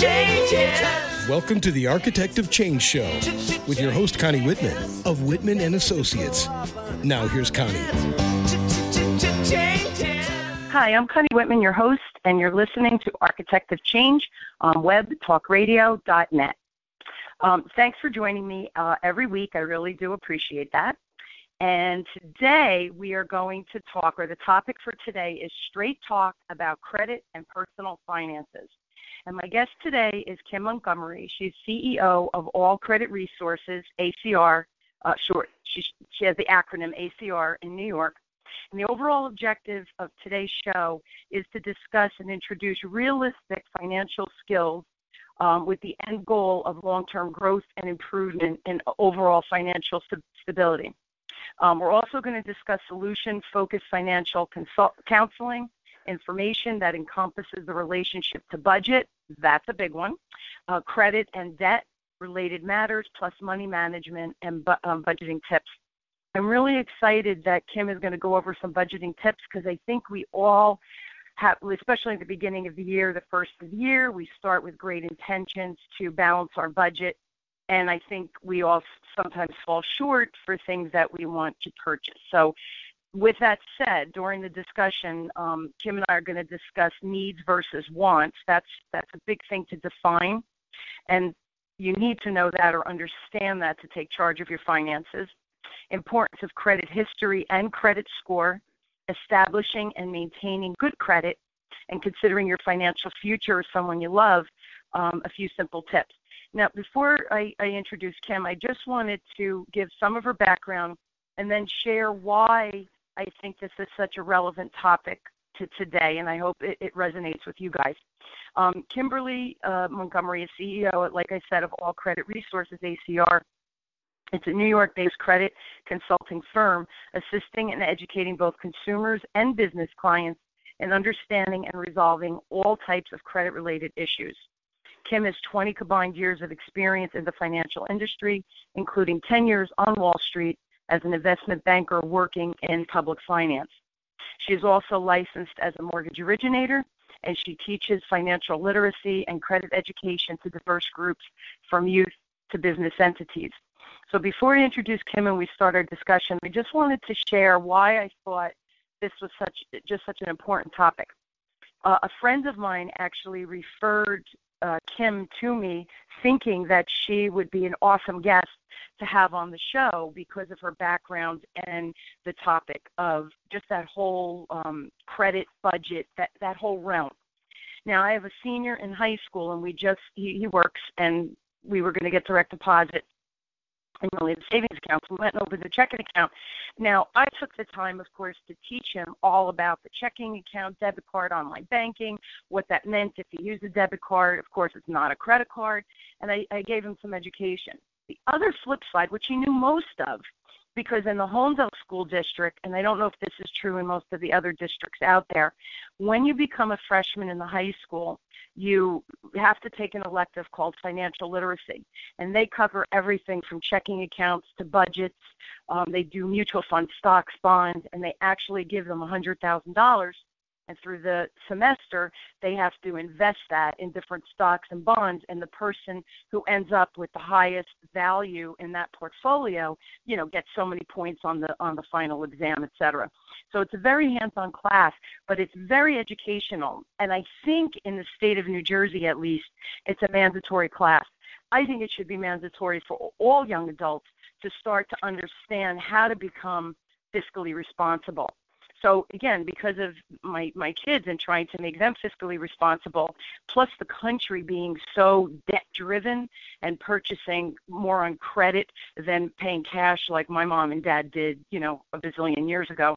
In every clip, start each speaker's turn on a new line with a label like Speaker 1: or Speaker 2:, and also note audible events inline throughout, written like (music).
Speaker 1: Welcome to the Architect of Change Show with your host Connie Whitman of Whitman and Associates. Now here's Connie.
Speaker 2: Hi, I'm Connie Whitman, your host, and you're listening to Architect of Change on webtalkradio.net. Um, thanks for joining me uh, every week. I really do appreciate that. And today we are going to talk, or the topic for today is straight talk about credit and personal finances. And my guest today is Kim Montgomery. She's CEO of All Credit Resources, ACR, uh, short. She, she has the acronym ACR in New York. And the overall objective of today's show is to discuss and introduce realistic financial skills um, with the end goal of long term growth and improvement in overall financial stability. Um, we're also going to discuss solution focused financial consult- counseling information that encompasses the relationship to budget, that's a big one, uh, credit and debt related matters, plus money management and bu- um, budgeting tips. I'm really excited that Kim is going to go over some budgeting tips because I think we all have, especially at the beginning of the year, the first of the year, we start with great intentions to balance our budget. And I think we all sometimes fall short for things that we want to purchase. So with that said, during the discussion, um, Kim and I are going to discuss needs versus wants. That's that's a big thing to define, and you need to know that or understand that to take charge of your finances. Importance of credit history and credit score, establishing and maintaining good credit, and considering your financial future or someone you love. Um, a few simple tips. Now, before I, I introduce Kim, I just wanted to give some of her background and then share why I think this is such a relevant topic to today, and I hope it, it resonates with you guys. Um, Kimberly uh, Montgomery is CEO, like I said, of All Credit Resources ACR. It's a New York based credit consulting firm assisting and educating both consumers and business clients in understanding and resolving all types of credit related issues. Kim has 20 combined years of experience in the financial industry, including 10 years on Wall Street as an investment banker working in public finance. She is also licensed as a mortgage originator, and she teaches financial literacy and credit education to diverse groups from youth to business entities. So before I introduce Kim and we start our discussion, I just wanted to share why I thought this was such just such an important topic. Uh, a friend of mine actually referred uh, Kim to me, thinking that she would be an awesome guest to have on the show because of her background and the topic of just that whole um, credit budget, that that whole realm. Now I have a senior in high school, and we just he, he works, and we were going to get direct deposit and only the savings account. So we went opened the checking account. Now, I took the time, of course, to teach him all about the checking account, debit card, online banking, what that meant if he used a debit card. Of course, it's not a credit card. And I, I gave him some education. The other flip side, which he knew most of, because in the Holmdel School District, and I don't know if this is true in most of the other districts out there, when you become a freshman in the high school, you have to take an elective called financial literacy. And they cover everything from checking accounts to budgets. Um, they do mutual fund stocks, bonds, and they actually give them $100,000 and through the semester they have to invest that in different stocks and bonds and the person who ends up with the highest value in that portfolio you know gets so many points on the on the final exam etc so it's a very hands-on class but it's very educational. And i think in the state of new jersey at least it's a mandatory class. I think it should be mandatory for all young adults to start to understand how to become fiscally responsible so again, because of my my kids and trying to make them fiscally responsible, plus the country being so debt driven and purchasing more on credit than paying cash like my mom and dad did, you know, a bazillion years ago.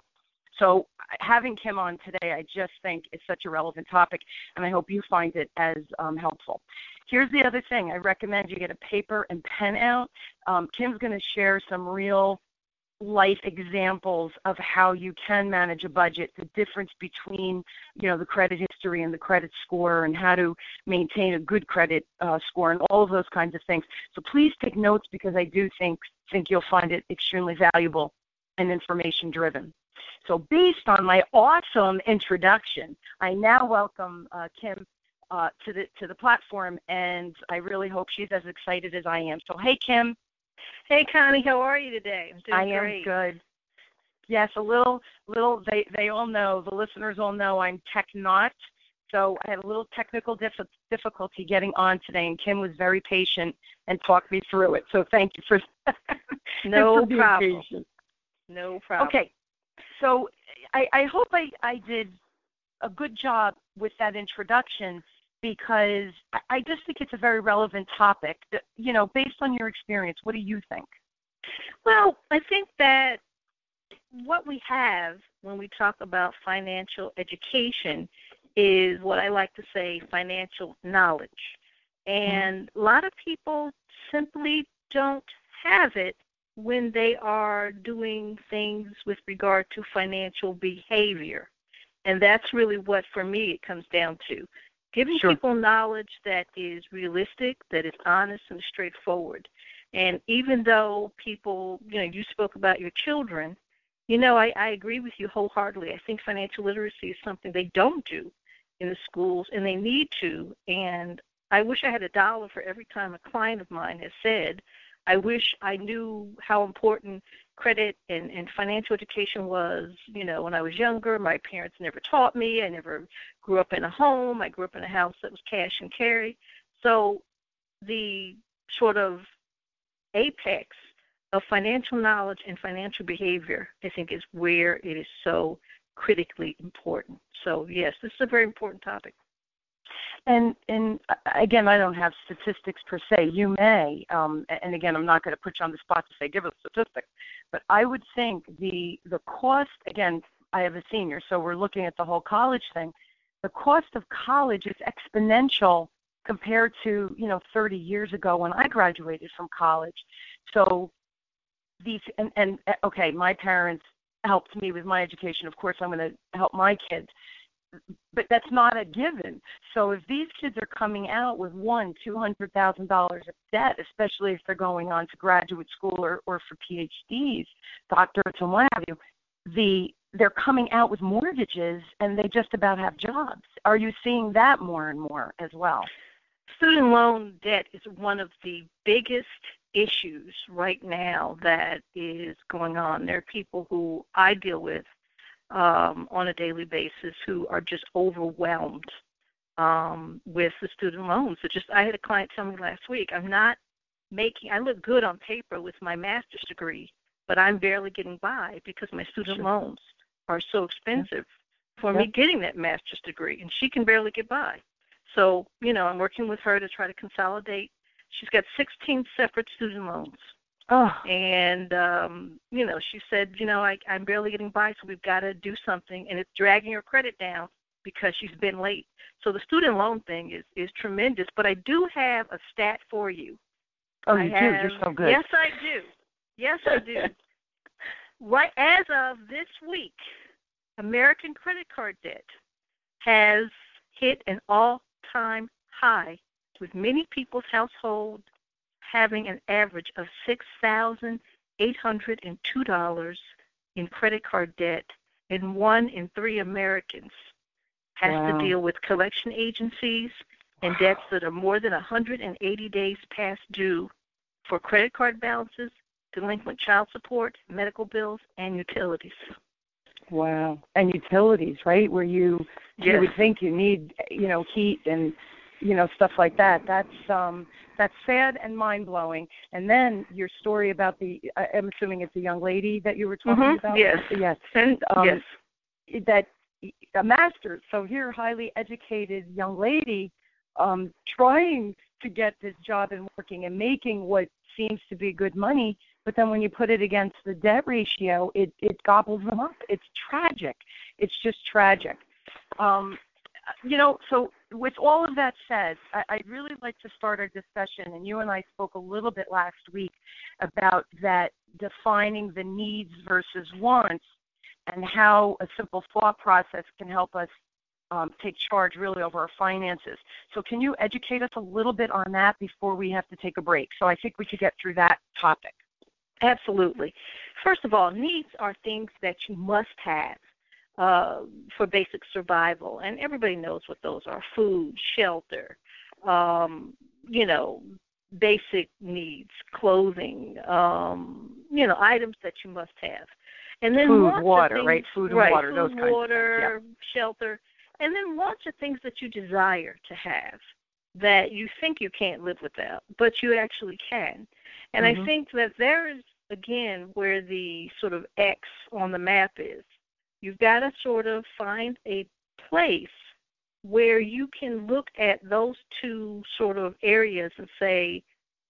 Speaker 2: So having Kim on today, I just think is such a relevant topic, and I hope you find it as um, helpful. Here's the other thing: I recommend you get a paper and pen out. Um, Kim's going to share some real life examples of how you can manage a budget, the difference between, you know, the credit history and the credit score and how to maintain a good credit uh, score and all of those kinds of things. So please take notes because I do think think you'll find it extremely valuable and information driven. So based on my awesome introduction, I now welcome uh, Kim uh, to the to the platform, and I really hope she's as excited as I am. So, hey, Kim.
Speaker 3: Hey, Connie, how are you today? I'm doing
Speaker 2: I
Speaker 3: great.
Speaker 2: good. Yes, a little, little. They they all know. The listeners all know I'm tech not. So I had a little technical diff- difficulty getting on today, and Kim was very patient and talked me through it. So thank you for (laughs)
Speaker 3: no
Speaker 2: for
Speaker 3: problem.
Speaker 2: patient.
Speaker 3: No problem.
Speaker 2: Okay, so I, I hope I, I did a good job with that introduction because I, just think it's a very relevant topic. You know, based on your experience, what do you think?
Speaker 3: Well, I think that what we have when we talk about financial education is what I like to say financial knowledge. And mm-hmm. a lot of people simply don't have it when they are doing things with regard to financial behavior. And that's really what, for me, it comes down to. Giving
Speaker 2: sure.
Speaker 3: people knowledge that is realistic, that is honest and straightforward. And even though people, you know, you spoke about your children, you know, I, I agree with you wholeheartedly. I think financial literacy is something they don't do in the schools, and they need to. And I wish I had a dollar for every time a client of mine has said, I wish I knew how important credit and, and financial education was, you know, when I was younger. My parents never taught me. I never grew up in a home. I grew up in a house that was cash and carry. So the sort of apex of financial knowledge and financial behavior, I think, is where it is so critically important. So yes, this is a very important topic.
Speaker 2: And and again, I don't have statistics per se. You may, um, and again, I'm not going to put you on the spot to say give us statistics, but I would think the the cost. Again, I have a senior, so we're looking at the whole college thing. The cost of college is exponential compared to you know 30 years ago when I graduated from college. So these and, and uh, okay, my parents helped me with my education. Of course, I'm going to help my kids but that's not a given. So if these kids are coming out with one, two hundred thousand dollars of debt, especially if they're going on to graduate school or, or for PhDs, doctorates and what have you, the they're coming out with mortgages and they just about have jobs. Are you seeing that more and more as well?
Speaker 3: Student loan debt is one of the biggest issues right now that is going on. There are people who I deal with um, on a daily basis who are just overwhelmed um, with the student loans. So just I had a client tell me last week, I'm not making. I look good on paper with my master's degree, but I'm barely getting by because my student
Speaker 2: sure.
Speaker 3: loans are so expensive
Speaker 2: yeah.
Speaker 3: for
Speaker 2: yeah.
Speaker 3: me getting that master's degree, and she can barely get by. So you know, I'm working with her to try to consolidate. She's got 16 separate student loans.
Speaker 2: Oh.
Speaker 3: And um, you know, she said, you know, I, I'm barely getting by, so we've got to do something, and it's dragging her credit down because she's been late. So the student loan thing is is tremendous. But I do have a stat for you.
Speaker 2: Oh,
Speaker 3: I
Speaker 2: you
Speaker 3: have,
Speaker 2: do. You're so good.
Speaker 3: Yes, I do. Yes, I do. (laughs) right as of this week, American credit card debt has hit an all-time high, with many people's households having an average of $6,802 in credit card debt, and one in three Americans has
Speaker 2: wow.
Speaker 3: to deal with collection agencies and debts that are more than 180 days past due for credit card balances, delinquent child support, medical bills, and utilities.
Speaker 2: Wow. And utilities, right? Where you
Speaker 3: yes.
Speaker 2: you would think you need, you know, heat and you know stuff like that. That's um that's sad and mind blowing. And then your story about the I'm assuming it's a young lady that you were talking
Speaker 3: mm-hmm.
Speaker 2: about.
Speaker 3: Yes.
Speaker 2: Yes.
Speaker 3: And
Speaker 2: um,
Speaker 3: yes.
Speaker 2: That a master. So here, highly educated young lady, um, trying to get this job and working and making what seems to be good money, but then when you put it against the debt ratio, it it gobbles them up. It's tragic. It's just tragic. Um, you know, so with all of that said, I, I'd really like to start our discussion, and you and I spoke a little bit last week about that defining the needs versus wants and how a simple thought process can help us um, take charge really over our finances. So, can you educate us a little bit on that before we have to take a break? So, I think we could get through that topic.
Speaker 3: Absolutely. First of all, needs are things that you must have. Uh, for basic survival, and everybody knows what those are: food, shelter, um, you know, basic needs, clothing, um, you know, items that you must have. And then
Speaker 2: food, water,
Speaker 3: things,
Speaker 2: right? Food and
Speaker 3: right,
Speaker 2: water,
Speaker 3: food,
Speaker 2: those kinds
Speaker 3: water,
Speaker 2: of things.
Speaker 3: shelter, and then lots of things that you desire to have that you think you can't live without, but you actually can. And
Speaker 2: Mhm.
Speaker 3: I think that there is again where the sort of X on the map is. You've got to sort of find a place where you can look at those two sort of areas and say,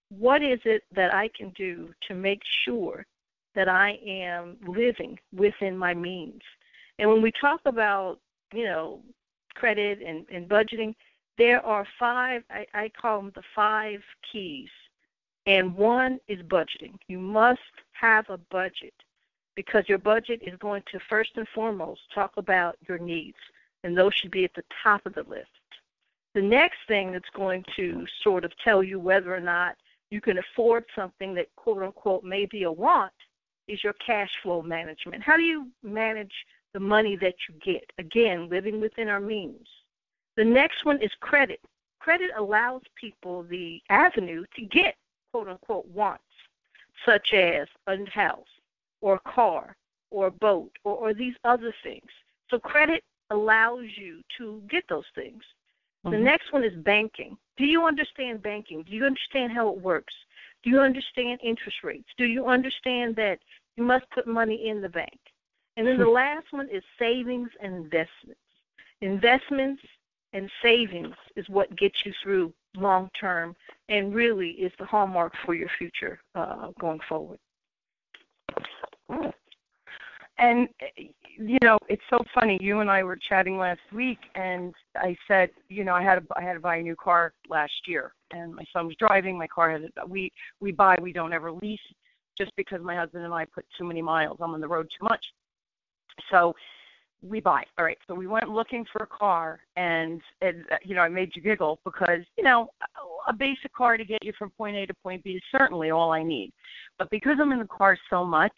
Speaker 3: what is it that I can do to make sure that I am living within my means? And when we talk about, you know, credit and, and budgeting, there are five, I, I call them the five keys. And one is budgeting. You must have a budget because your budget is going to first and foremost talk about your needs, and those should be at the top of the list. The next thing that's going to sort of tell you whether or not you can afford something that quote unquote may be a want is your cash flow management. How do you manage the money that you get? Again, living within our means. The next one is credit. Credit allows people the avenue to get quote unquote wants, such as a house or a car or a boat or, or these other things. So credit allows you to get those things. The
Speaker 2: Mhm.
Speaker 3: next one is banking. Do you understand banking? Do you understand how it works? Do you understand interest rates? Do you understand that you must put money in the bank? And then the (laughs) last one is savings and investments. Investments and savings is what gets you through long term and really is the hallmark for your future uh, going forward.
Speaker 2: And you know, it's so funny. You and I were chatting last week, and I said, you know, I had to, I had to buy a new car last year, and my son was driving. My car had we we buy, we don't ever lease, just because my husband and I put too many miles. I'm on the road too much, so we buy. All right, so we went looking for a car, and, and uh, you know, I made you giggle because you know, a basic car to get you from point A to point B is certainly all I need, but because I'm in the car so much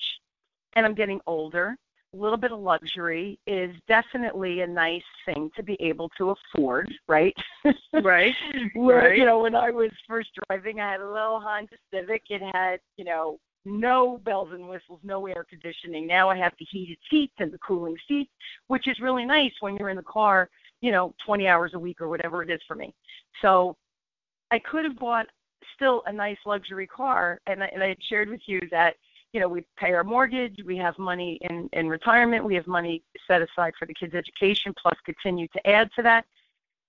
Speaker 2: and I'm getting older, a little bit of luxury is definitely a nice thing to be able to afford, right?
Speaker 3: Right. (laughs)
Speaker 2: Where,
Speaker 3: Right.
Speaker 2: you know, when I was first driving, I had a little Honda Civic. It had, you know, no bells and whistles, no air conditioning. Now I have the heated seats and the cooling seats, which is really nice when you're in the car, you know, 20 hours a week or whatever it is for me. So I could have bought still a nice luxury car, and I, and I had shared with you that you know we pay our mortgage, we have money in in retirement, we have money set aside for the kids' education, plus continue to add to that.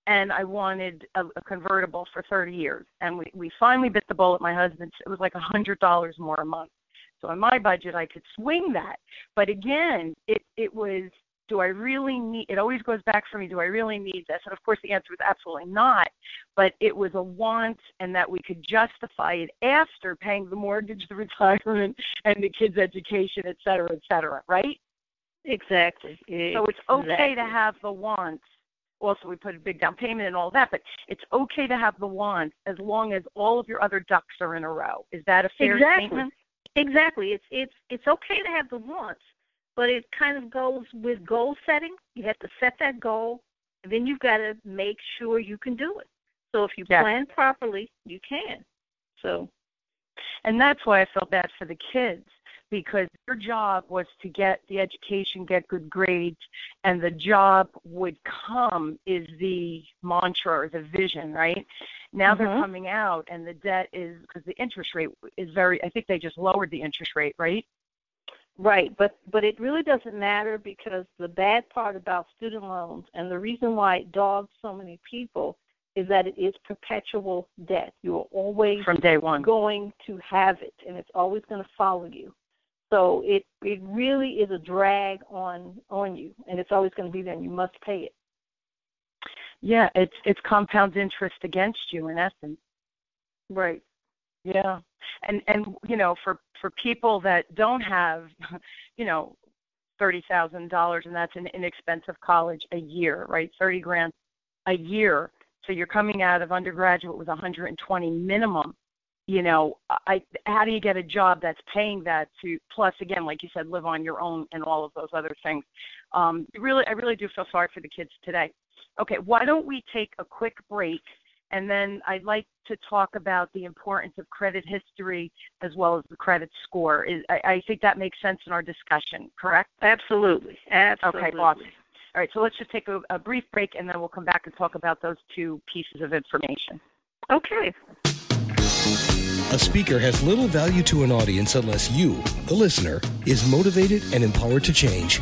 Speaker 2: And I wanted a, a convertible for 30 years, and we we finally bit the bullet. My husband, it was like a hundred dollars more a month. So in my budget, I could swing that. But again, it it was do I really need it always goes back for me, do I really need this? And of course the answer was absolutely not. But it was a want and that we could justify it after paying the mortgage, the retirement and the kids' education, et cetera, et cetera, right?
Speaker 3: Exactly.
Speaker 2: So it's okay to have the wants. Also, we put a big down payment and all that, but it's okay to have the wants as long as all of your other ducks are in a row. Is that a fair
Speaker 3: exactly.
Speaker 2: statement?
Speaker 3: Exactly. It's it's it's okay to have the wants, but it kind of goes with goal setting. You have to set that goal, and then you've got to make sure you can do it. So if you
Speaker 2: Yes.
Speaker 3: plan properly, you can. So
Speaker 2: And that's why I felt bad for the kids because their job was to get the education, get good grades, and the job would come is the mantra or the vision, right? Now they're
Speaker 3: Mhm.
Speaker 2: coming out and the debt is because the interest rate is very I think they just lowered the interest rate, right?
Speaker 3: Right, but but it really doesn't matter because the bad part about student loans and the reason why it dogs so many people is that it is perpetual debt. You are always
Speaker 2: From day one.
Speaker 3: going to have it and it's always going to follow you. So it it really is a drag on on you and it's always going to be there and you must pay it.
Speaker 2: Yeah, it's it's compound interest against you in essence.
Speaker 3: Right.
Speaker 2: Yeah. And and you know, for for people that don't have, (laughs) you know, thirty thousand dollars and that's an inexpensive college a year, right? Thirty grand a year. So you're coming out of undergraduate with 120 minimum. you know, I how do you get a job that's paying that to plus again, like you said, live on your own and all of those other things. Um, really, I really do feel sorry for the kids today. Okay, why don't we take a quick break? And then I'd like to talk about the importance of credit history as well as the credit score. Is, I, I think that makes sense in our discussion, correct?
Speaker 3: Absolutely. Absolutely.
Speaker 2: Okay, awesome. All right, so let's just take a, a brief break and then we'll come back and talk about those two pieces of information.
Speaker 3: Okay.
Speaker 1: A speaker has little value to an audience unless you, the listener, is motivated and empowered to change.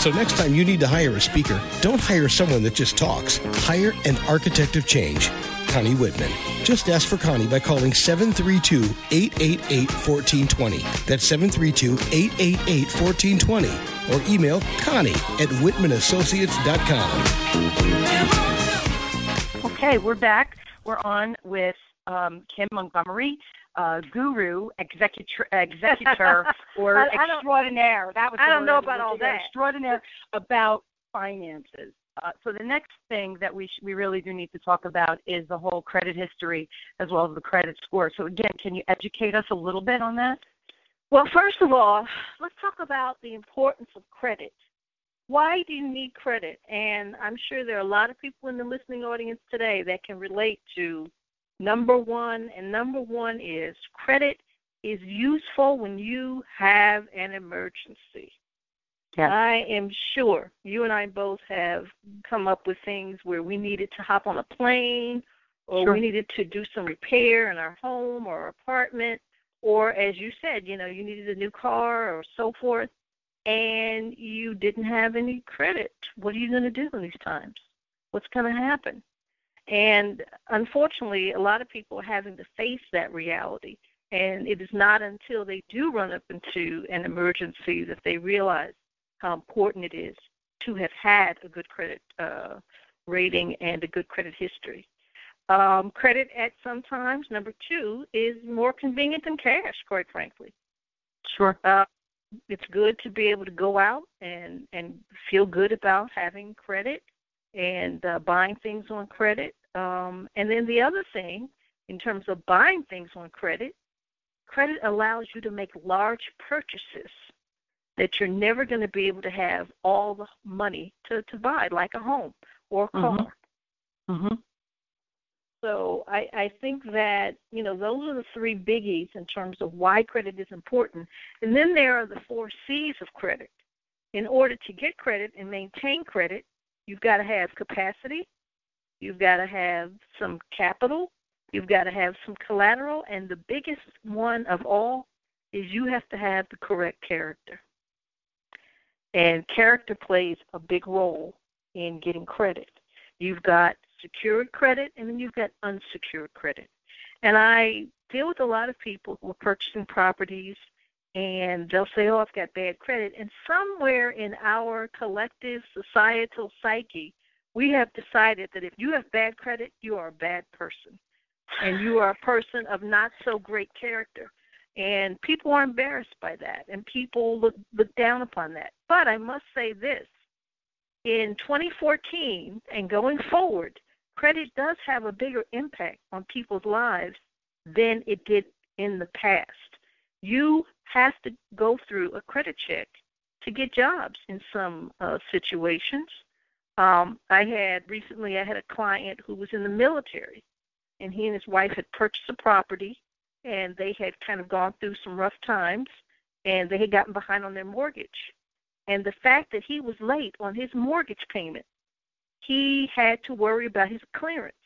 Speaker 1: So next time you need to hire a speaker, don't hire someone that just talks. Hire an architect of change. Connie Whitman. Just ask for Connie by calling 732-888-1420. That's 732-888-1420. Or email Connie at whitmanassociates.com.
Speaker 2: Okay, we're back. We're on with um, Kim Montgomery, uh, guru, executor, (laughs) executor or
Speaker 3: I- I
Speaker 2: extraordinaire. That was
Speaker 3: I don't know about all that.
Speaker 2: Extraordinaire about finances. Uh, so the next thing that we sh- we really do need to talk about is the whole credit history as well as the credit score. So again, can you educate us a little bit on that?
Speaker 3: Well, first of all, let's talk about the importance of credit. Why do you need credit? And I'm sure there are a lot of people in the listening audience today that can relate to number one. And number one is credit is useful when you have an emergency.
Speaker 2: Yes.
Speaker 3: I am sure you and I both have come up with things where we needed to hop on a plane or
Speaker 2: Sure.
Speaker 3: we needed to do some repair in our home or apartment or as you said, you know, you needed a new car or so forth and you didn't have any credit. What are you going to do in these times? What's going to happen? And unfortunately, a lot of people are having to face that reality. And it is not until they do run up into an emergency that they realize how important it is to have had a good credit uh, rating and a good credit history. Um, credit at sometimes, number two, is more convenient than cash, quite frankly.
Speaker 2: Sure.
Speaker 3: Uh, it's good to be able to go out and and feel good about having credit and uh, buying things on credit. Um, and then the other thing, in terms of buying things on credit, credit allows you to make large purchases that you're never going to be able to have all the money to to buy, like a home or a car.
Speaker 2: Mhm. Mhm.
Speaker 3: So I, I think that, you know, those are the three biggies in terms of why credit is important. And then there are the four C's of credit. In order to get credit and maintain credit, you've got to have capacity, you've got to have some capital, you've got to have some collateral, and the biggest one of all is you have to have the correct character. And character plays a big role in getting credit. You've got secured credit and then you've got unsecured credit. And I deal with a lot of people who are purchasing properties and they'll say, Oh, I've got bad credit. And somewhere in our collective societal psyche, we have decided that if you have bad credit, you are a bad person. And you are a person of not so great character. And people are embarrassed by that and people look look down upon that. But I must say this in 2014 and going forward, credit does have a bigger impact on people's lives than it did in the past. You have to go through a credit check to get jobs in some uh, situations. Um, I had recently, I had a client who was in the military, and he and his wife had purchased a property, and they had kind of gone through some rough times, and they had gotten behind on their mortgage. And the fact that he was late on his mortgage payment, he had to worry about his clearance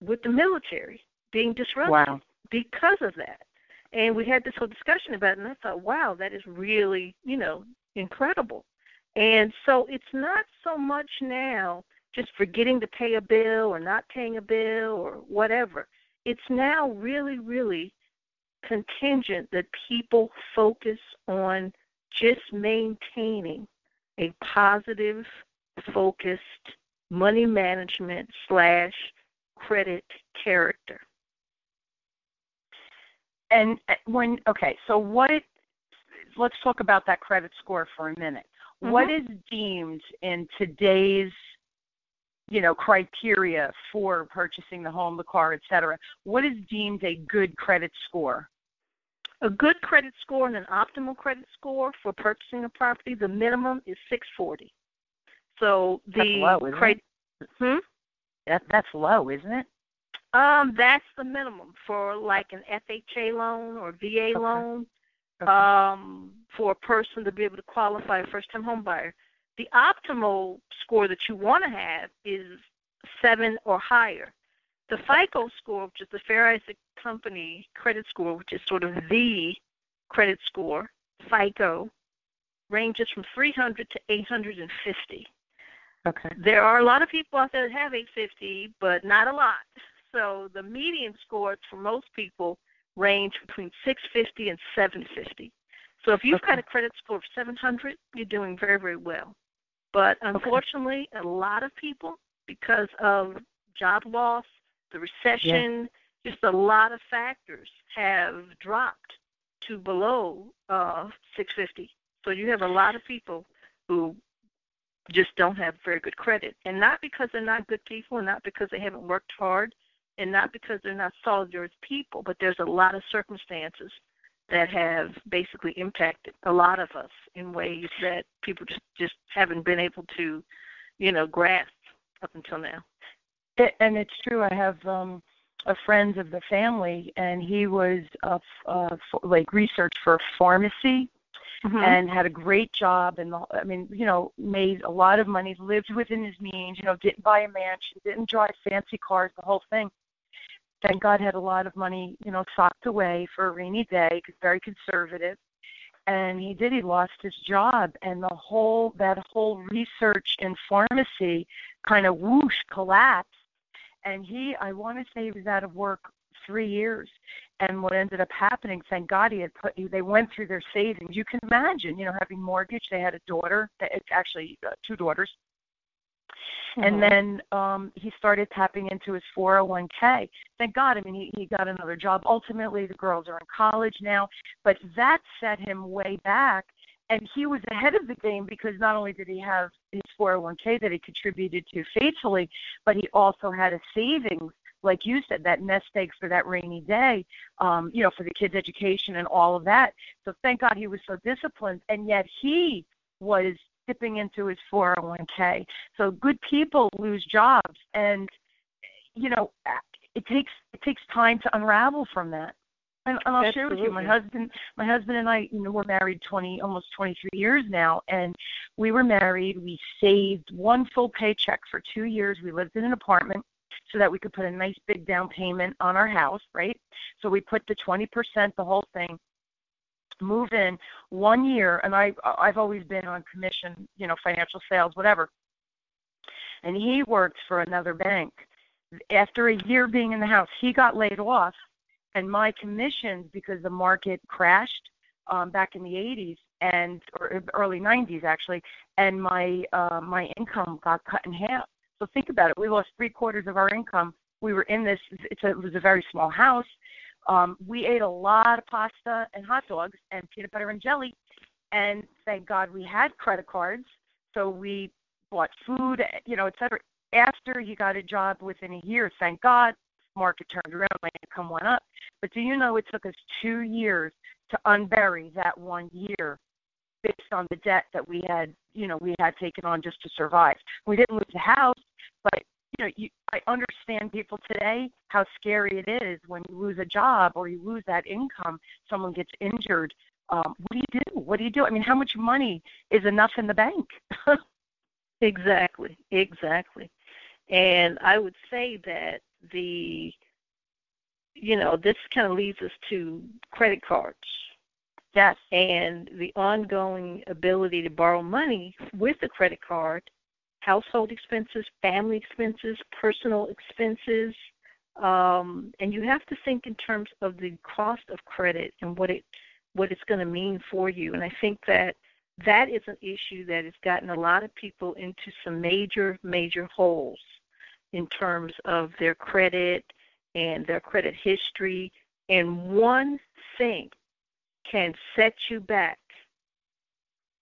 Speaker 3: with the military being disrupted
Speaker 2: Wow.
Speaker 3: because of that. And we had this whole discussion about it, and I thought, wow, that is really, you know, incredible. And so it's not so much now just forgetting to pay a bill or not paying a bill or whatever. it's now really, really contingent that people focus on just maintaining a positive, focused money management slash credit character.
Speaker 2: And uh, when okay, so what? Let's talk about that credit score for a minute. Mm-hmm. What is deemed in today's you know criteria for purchasing the home, the car, etc. What is deemed a good credit score?
Speaker 3: A good credit score and an optimal credit score for purchasing a property, the minimum is 640. So the
Speaker 2: that's low, isn't
Speaker 3: cri-
Speaker 2: it?
Speaker 3: Hmm?
Speaker 2: That that's low, isn't it?
Speaker 3: Um, that's the minimum for like an FHA loan or VA
Speaker 2: okay.
Speaker 3: loan.
Speaker 2: Okay.
Speaker 3: Um, for a person to be able to qualify a first time home buyer. The optimal score that you want to have is seven or higher. The FICO score, which is the Fair Isaac Company credit score, which is sort of the credit score, FICO, ranges from 300 to 850.
Speaker 2: Okay.
Speaker 3: There are a lot of people out there that have 850, but not a lot. So the median scores for most people range between 650 and 750. So if you've
Speaker 2: okay.
Speaker 3: got a credit score of 700, you're doing very, very well. But unfortunately, okay. a lot of people, because of job loss, the recession, yeah. just a lot of factors have dropped to below uh, 650. So you have a lot of people who just don't have very good credit, and not because they're not good people, and not because they haven't worked hard, and not because they're not solid people, but there's a lot of circumstances that have basically impacted a lot of us in ways that people just just haven't been able to, you know, grasp up until now.
Speaker 2: It, and it's true. I have um a friend of the family, and he was a, uh like research for pharmacy. Mm-hmm. And had a great job, and I mean, you know, made a lot of money, lived within his means. You know, didn't buy a mansion, didn't drive fancy cars, the whole thing thank God had a lot of money, you know, socked away for a rainy day very conservative. And he did. He lost his job, and the whole that whole research in pharmacy kind of whoosh collapsed. And he, I want to say, he was out of work three years. And what ended up happening, thank God, he had put. They went through their savings. You can imagine, you know, having mortgage. They had a daughter. It's actually uh, two daughters Mm-hmm. And then um he started tapping into his 401k. Thank God. I mean, he, he got another job. Ultimately, the girls are in college now, but that set him way back. And he was ahead of the game because not only did he have his 401k that he contributed to faithfully, but he also had a savings like you said, that nest egg for that rainy day, um, you know, for the kids' education and all of that. So thank God he was so disciplined, and yet he was dipping into his 401k. So good people lose jobs, and you know it takes it takes time to unravel from that. And, and I'll
Speaker 3: Absolutely.
Speaker 2: share with you, my husband, my husband and I, you know, we're married 20, almost 23 years now, and we were married. We saved one full paycheck for two years. We lived in an apartment so that we could put a nice big down payment on our house, right? So we put the 20%, the whole thing, move in one year and I I've always been on commission, you know, financial sales, whatever. And he worked for another bank. After a year being in the house, he got laid off and my commissions because the market crashed um back in the 80s and or early 90s actually and my uh my income got cut in half. So think about it. We lost three quarters of our income. We were in this. It's a, it was a very small house um, we ate a lot of pasta and hot dogs and peanut butter and jelly, and thank God we had credit cards, so we bought food, you know, et cetera. After he got a job within a year, thank God, market turned around, my income went up. But do you know it took us two years to unbury that one year based on the debt that we had, you know, we had taken on just to survive. We didn't lose the house, you know, you, I understand people today how scary it is when you lose a job or you lose that income, someone gets injured. Um, what do you do? What do you do? I mean, how much money is enough in the bank? (laughs)
Speaker 3: exactly, exactly. And I would say that the, you know, this kind of leads us to credit cards.
Speaker 2: Yes.
Speaker 3: And the ongoing ability to borrow money with the credit card household expenses, family expenses, personal expenses, Um, and you have to think in terms of the cost of credit and what it what it's going to mean for you. And I think that that is an issue that has gotten a lot of people into some major major holes in terms of their credit and their credit history. And one thing can set you back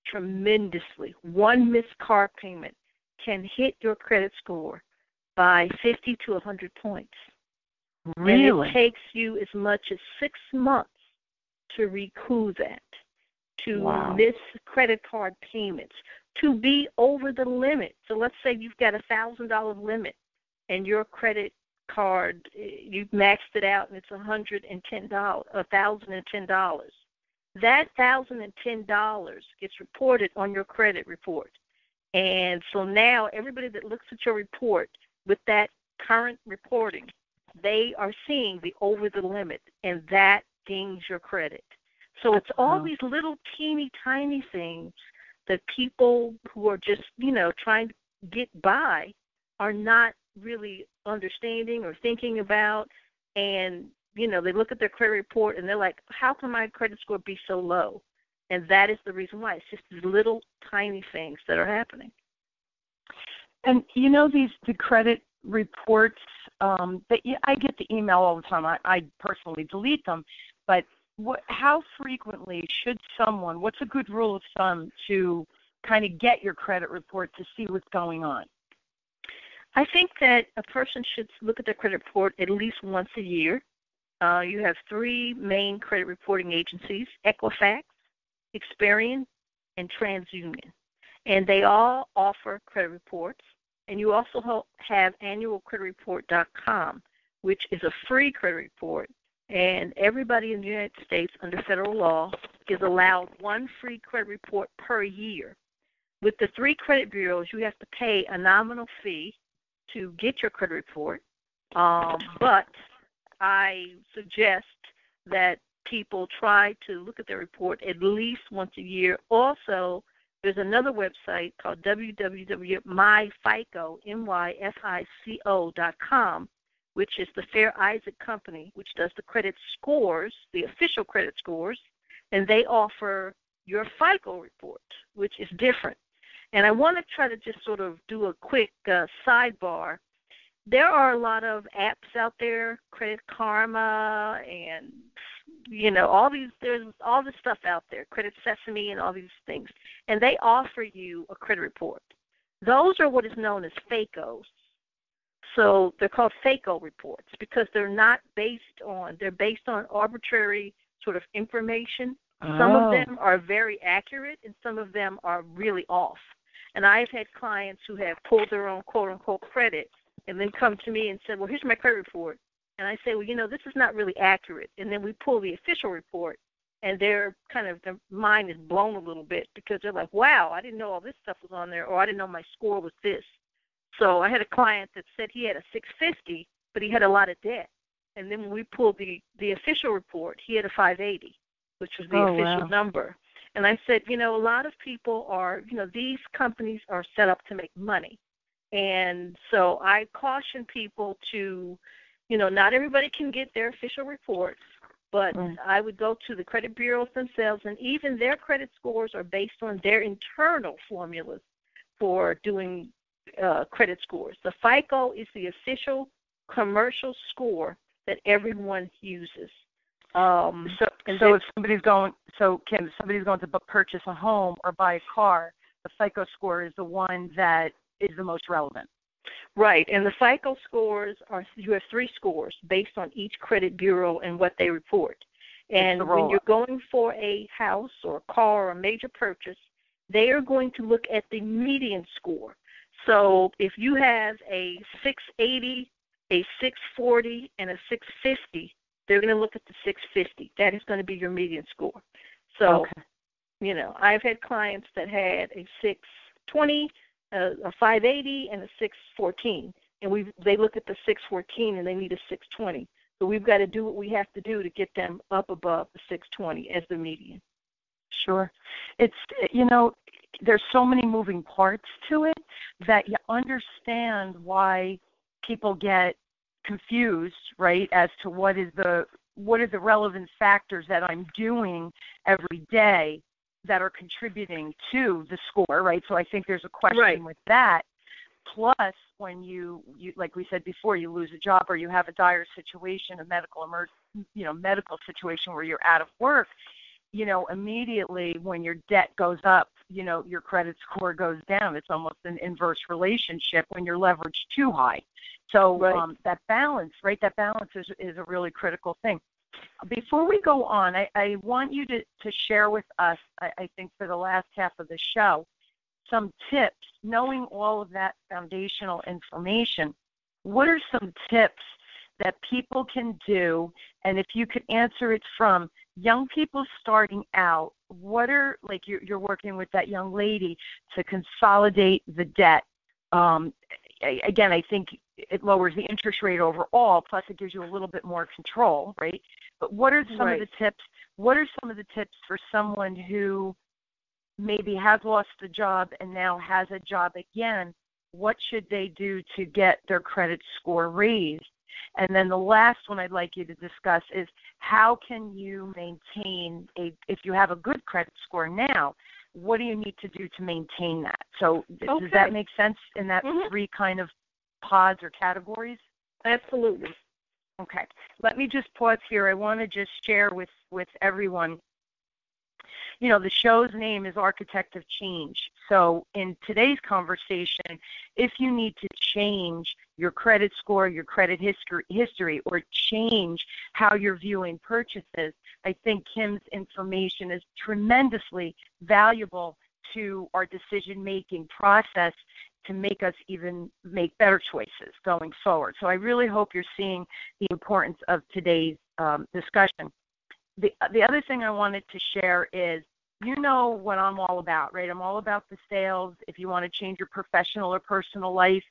Speaker 3: tremendously. One missed car payment can hit your credit score by 50 to 100 points.
Speaker 2: Really?
Speaker 3: And it takes you as much as six months to recoup that, to
Speaker 2: wow.
Speaker 3: miss credit card payments, to be over the limit. So let's say you've got a thousand dollar limit, and your credit card eh, you've maxed it out, and it's a hundred and ten dollars, a thousand and ten dollars. That thousand and ten dollars gets reported on your credit report. And so now everybody that looks at your report with that current reporting, they are seeing the over the limit, and that dings your credit. So it's oh. all
Speaker 2: oh.
Speaker 3: these little teeny tiny things that people who are just, you know, trying to get by are not really understanding or thinking about and you know, they look at their credit report and they're like, How can my credit score be so low? And that is the reason why. It's just these little tiny things that are happening.
Speaker 2: And you know these the credit reports um, that yeah, I get the email all the time. I, I personally delete them, but what, how frequently should someone? What's a good rule of thumb to kind of get your credit report to see what's going on?
Speaker 3: I think that a person should look at their credit report at least once a year. Uh, you have three main credit reporting agencies: Equifax, Experian, and TransUnion, and they all offer credit reports. And you also have annualcreditreport.com, which is a free credit report. And everybody in the United States under federal law is allowed one free credit report per year. With the three credit bureaus, you have to pay a nominal fee to get your credit report. Um, but I suggest that people try to look at their report at least once a year. Also, there's another website called www.myfico.com, which is the Fair Isaac Company, which does the credit scores, the official credit scores, and they offer your FICO report, which is different. And I want to try to just sort of do a quick uh, sidebar there are a lot of apps out there, Credit Karma and you know, all these there's all this stuff out there, Credit Sesame and all these things. And they offer you a credit report. Those are what is known as FAKOs. So they're called FAKO reports because they're not based on they're based on arbitrary sort of information.
Speaker 2: Oh.
Speaker 3: Some of oh. them are very accurate and some of them are really off. And I've had clients who have pulled their own quote unquote credit and then come to me and said, "Well, here's my credit report," and I say, "Well, you know, this is not really accurate." And then we pull the official report, and their kind of their mind is blown a little bit because they're like, "Wow, I didn't know all this stuff was on there, or I didn't know my score was this." So I had a client that said he had a 650, but he had a lot of debt. And then when we pulled the the official report, he had a 580, which was the
Speaker 2: oh,
Speaker 3: official
Speaker 2: wow.
Speaker 3: number. And I said, you know, a lot of people are, you know, these companies are set up to make money. And so I caution people to, you know, not everybody can get their official reports, but
Speaker 2: right.
Speaker 3: I would go to the credit bureaus themselves, and even their credit scores are based on their internal formulas for doing uh, credit scores. The FICO is the official commercial score that everyone uses. Um,
Speaker 2: so, so if somebody's going, so Kim, if somebody's going to purchase a home or buy a car, the FICO score is the one that is the most relevant.
Speaker 3: Right, and the FICO scores are you have three scores based on each credit bureau and what they report. And when you're going for a house or a car or a major purchase, they are going to look at the median score. So if you have a 680, a 640, and a 650, they're going to look at the 650. That is going to be your median score. So,
Speaker 2: okay.
Speaker 3: you know, I've had clients that had a 620, a, a 580 and a 614, and we they look at the 614 and they need a 620. So we've got to do what we have to do to get them up above the 620 as the median.
Speaker 2: Sure, it's you know there's so many moving parts to it that you understand why people get confused, right, as to what is the what are the relevant factors that I'm doing every day that are contributing to the score, right? So I think there's a question
Speaker 3: right.
Speaker 2: with that. Plus, when you, you, like we said before, you lose a job or you have a dire situation, a medical emer- you know, medical situation where you're out of work, you know, immediately when your debt goes up, you know, your credit score goes down. It's almost an inverse relationship when you're leveraged too high. So
Speaker 3: right.
Speaker 2: um, that balance, right? That balance is is a really critical thing. Before we go on, I, I want you to, to share with us, I, I think for the last half of the show, some tips, knowing all of that foundational information. What are some tips that people can do? And if you could answer it from young people starting out, what are, like you're, you're working with that young lady to consolidate the debt? Um, again, I think it lowers the interest rate overall, plus it gives you a little bit more control, right? But what are some
Speaker 3: right.
Speaker 2: of the tips? What are some of the tips for someone who maybe has lost the job and now has a job again? What should they do to get their credit score raised? And then the last one I'd like you to discuss is how can you maintain a if you have a good credit score now, what do you need to do to maintain that? So
Speaker 3: okay.
Speaker 2: does that make sense in that
Speaker 3: mm-hmm.
Speaker 2: three kind of pods or categories?
Speaker 3: Absolutely.
Speaker 2: Okay. Let me just pause here. I want to just share with with everyone you know, the show's name is Architect of Change. So, in today's conversation, if you need to change your credit score, your credit history, history, or change how you're viewing purchases, I think Kim's information is tremendously valuable to our decision making process to make us even make better choices going forward. So, I really hope you're seeing the importance of today's um, discussion. The, the other thing I wanted to share is you know what I'm all about, right? I'm all about the sales. If you want to change your professional or personal life,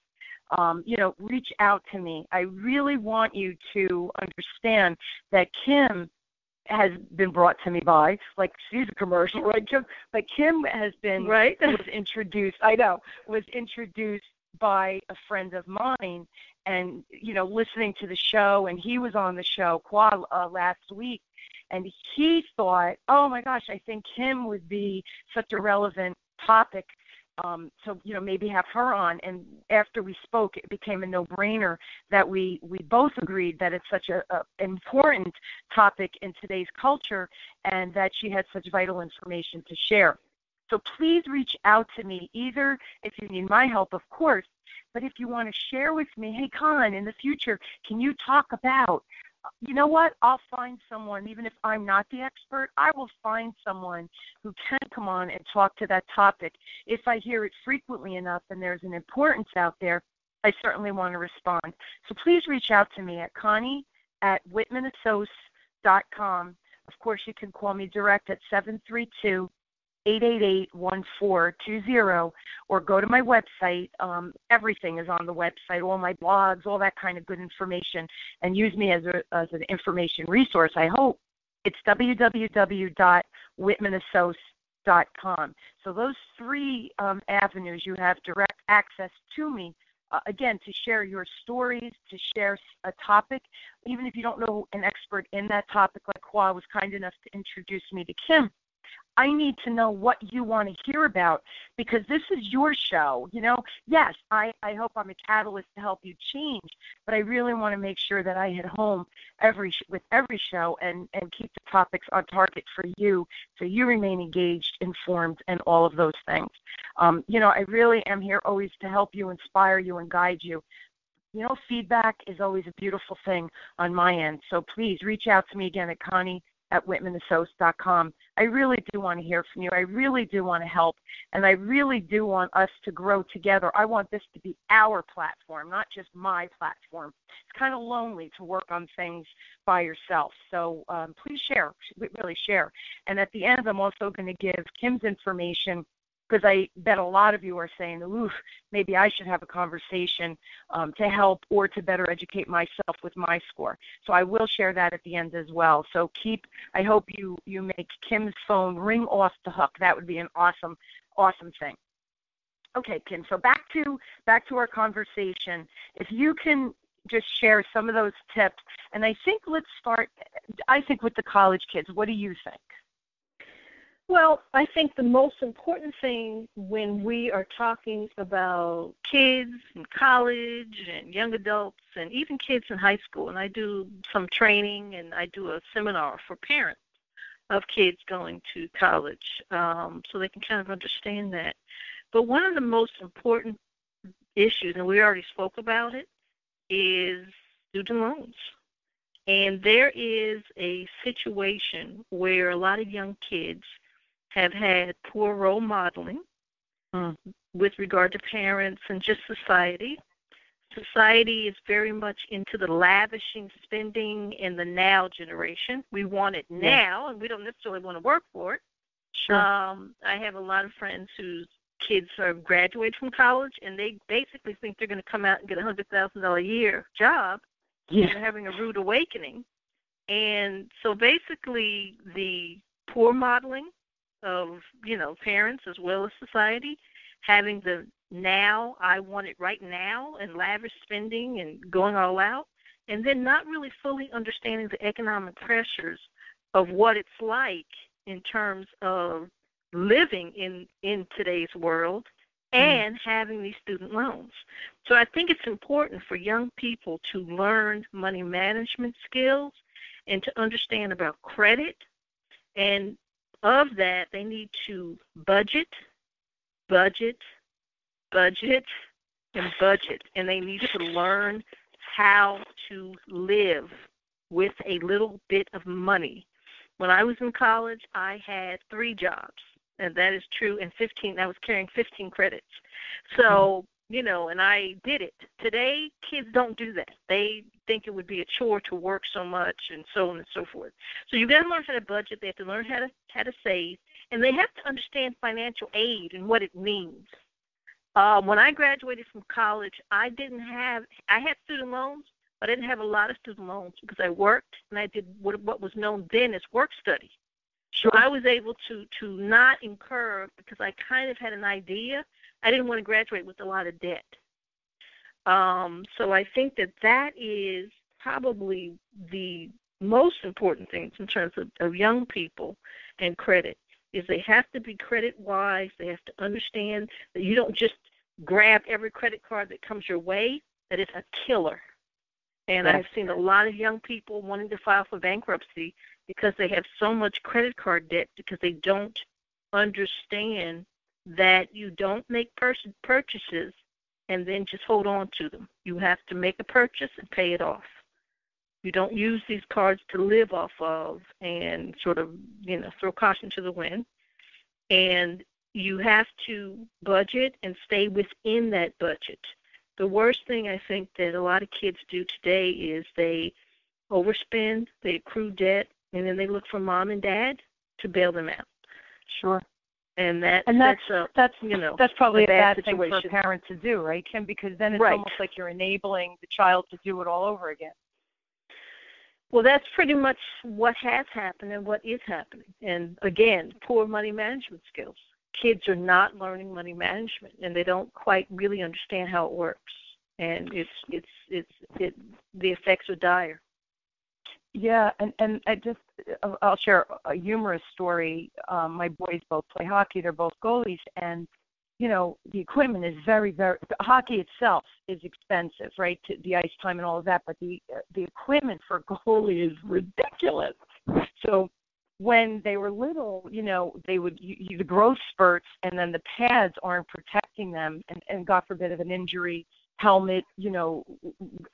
Speaker 2: um, you know, reach out to me. I really want you to understand that Kim has been brought to me by, like she's a commercial, right, Kim? But Kim has been
Speaker 3: right (laughs)
Speaker 2: was introduced. I know was introduced by a friend of mine, and you know, listening to the show, and he was on the show Qua uh, last week, and he thought, oh my gosh, I think Kim would be such a relevant topic. Um, so you know maybe have her on. And after we spoke, it became a no-brainer that we we both agreed that it's such a, a important topic in today's culture, and that she had such vital information to share. So please reach out to me, either if you need my help, of course, but if you want to share with me, hey, Con, in the future, can you talk about you know what? I'll find someone, even if I'm not the expert, I will find someone who can come on and talk to that topic. If I hear it frequently enough and there's an importance out there, I certainly want to respond. So please reach out to me at Connie at whitmanassociates.com. Of course, you can call me direct at 732 888-1420 or go to my website. Um, everything is on the website, all my blogs, all that kind of good information, and use me as, a, as an information resource, I hope. It's www.whitmanassociates.com. So those three um, avenues, you have direct access to me. Uh, again, to share your stories, to share a topic, even if you don't know an expert in that topic, like Qua was kind enough to introduce me to Kim I need to know what you want to hear about because this is your show. You know, yes, I, I hope I'm a catalyst to help you change, but I really want to make sure that I hit home every with every show and and keep the topics on target for you, so you remain engaged, informed, and all of those things. Um, you know, I really am here always to help you, inspire you, and guide you. You know, feedback is always a beautiful thing on my end. So please reach out to me again at Connie at whitmanassociates.com. I really do want to hear from you. I really do want to help, and I really do want us to grow together. I want this to be our platform, not just my platform. It's kind of lonely to work on things by yourself. So um, please share, really share. And at the end, I'm also going to give Kim's information because I bet a lot of you are saying, oof, maybe I should have a conversation um, to help or to better educate myself with my score. So I will share that at the end as well. So keep, I hope you, you make Kim's phone ring off the hook. That would be an awesome, awesome thing. Okay, Kim. So back to back to our conversation. If you can just share some of those tips. And I think let's start. I think with the college kids. What do you think?
Speaker 3: Well, I think the most important thing when we are talking about kids in college and young adults and even kids in high school, and I do some training and I do a seminar for parents of kids going to college um, so they can kind of understand that. But one of the most important issues, and we already spoke about it, is student loans. And there is a situation where a lot of young kids have had poor role modeling mm. with regard to parents and just society. Society is very much into the lavishing spending in the now generation. We want it now, yeah. and we don't necessarily want to work for it.
Speaker 2: Sure.
Speaker 3: Um, I have a lot of friends whose kids are graduated from college, and they basically think they're going to come out and get a hundred thousand dollar a year job.
Speaker 2: Yeah.
Speaker 3: They're having a rude awakening, and so basically the poor modeling of you know parents as well as society having the now I want it right now and lavish spending and going all out and then not really fully understanding the economic pressures of what it's like in terms of living in in today's world mm-hmm. and mm. having these student loans. So I think it's important for young people to learn money management skills and to understand about credit and of that, they need to budget, budget, budget, and budget. And they need to learn how to live with a little bit of money. When I was in college, I had three jobs, and that is true. And 15, I was carrying 15 credits. So you know, and I did it. Today, kids don't do that. They think it would be a chore to work so much and so on and so forth. So you've got to learn how to budget. They have to learn how to how to save, and they have to understand financial aid and what it means. Uh, when I graduated from college, I didn't have I had student loans, but I didn't have a lot of student loans because I worked and I did what what was known then as work study. So I was able to to not incur because I kind of had an idea I didn't want to graduate with a lot of debt. Um, so I think that that is probably the most important things in terms of, of young people and credit is they have to be credit wise. They have to understand that you don't just grab every credit card that comes your way. That is a killer. And I've seen a lot of young people wanting to file for bankruptcy because they have so much credit card debt because they don't understand that you don't make purchases and then just hold on to them. You have to make a purchase and pay it off. You don't use these cards to live off of and sort of, you know, throw caution to the wind. And you have to budget and stay within that budget. The worst thing I think that a lot of kids do today is they overspend, they accrue debt, and then they look for mom and dad to bail them out.
Speaker 2: Sure
Speaker 3: and that
Speaker 2: and that's
Speaker 3: that's, a,
Speaker 2: that's
Speaker 3: you know
Speaker 2: that's probably
Speaker 3: a bad,
Speaker 2: bad thing for a parent to do, right, Kim? Because then it's
Speaker 3: right.
Speaker 2: almost like you're enabling the child to do it all over again.
Speaker 3: Well, that's pretty much what has happened and what is happening. And again, poor money management skills. Kids are not learning money management, and they don't quite really understand how it works. And it's it's it's it the effects are dire.
Speaker 2: Yeah, and and I just I'll share a humorous story. Um, my boys both play hockey; they're both goalies, and you know the equipment is very very. Hockey itself is expensive, right? To the ice time and all of that, but the the equipment for a (laughs) goalie is ridiculous. So when they were little, you know, they would you, the growth spurts, and then the pads aren't protecting them, and, and God forbid of an injury helmet, you know,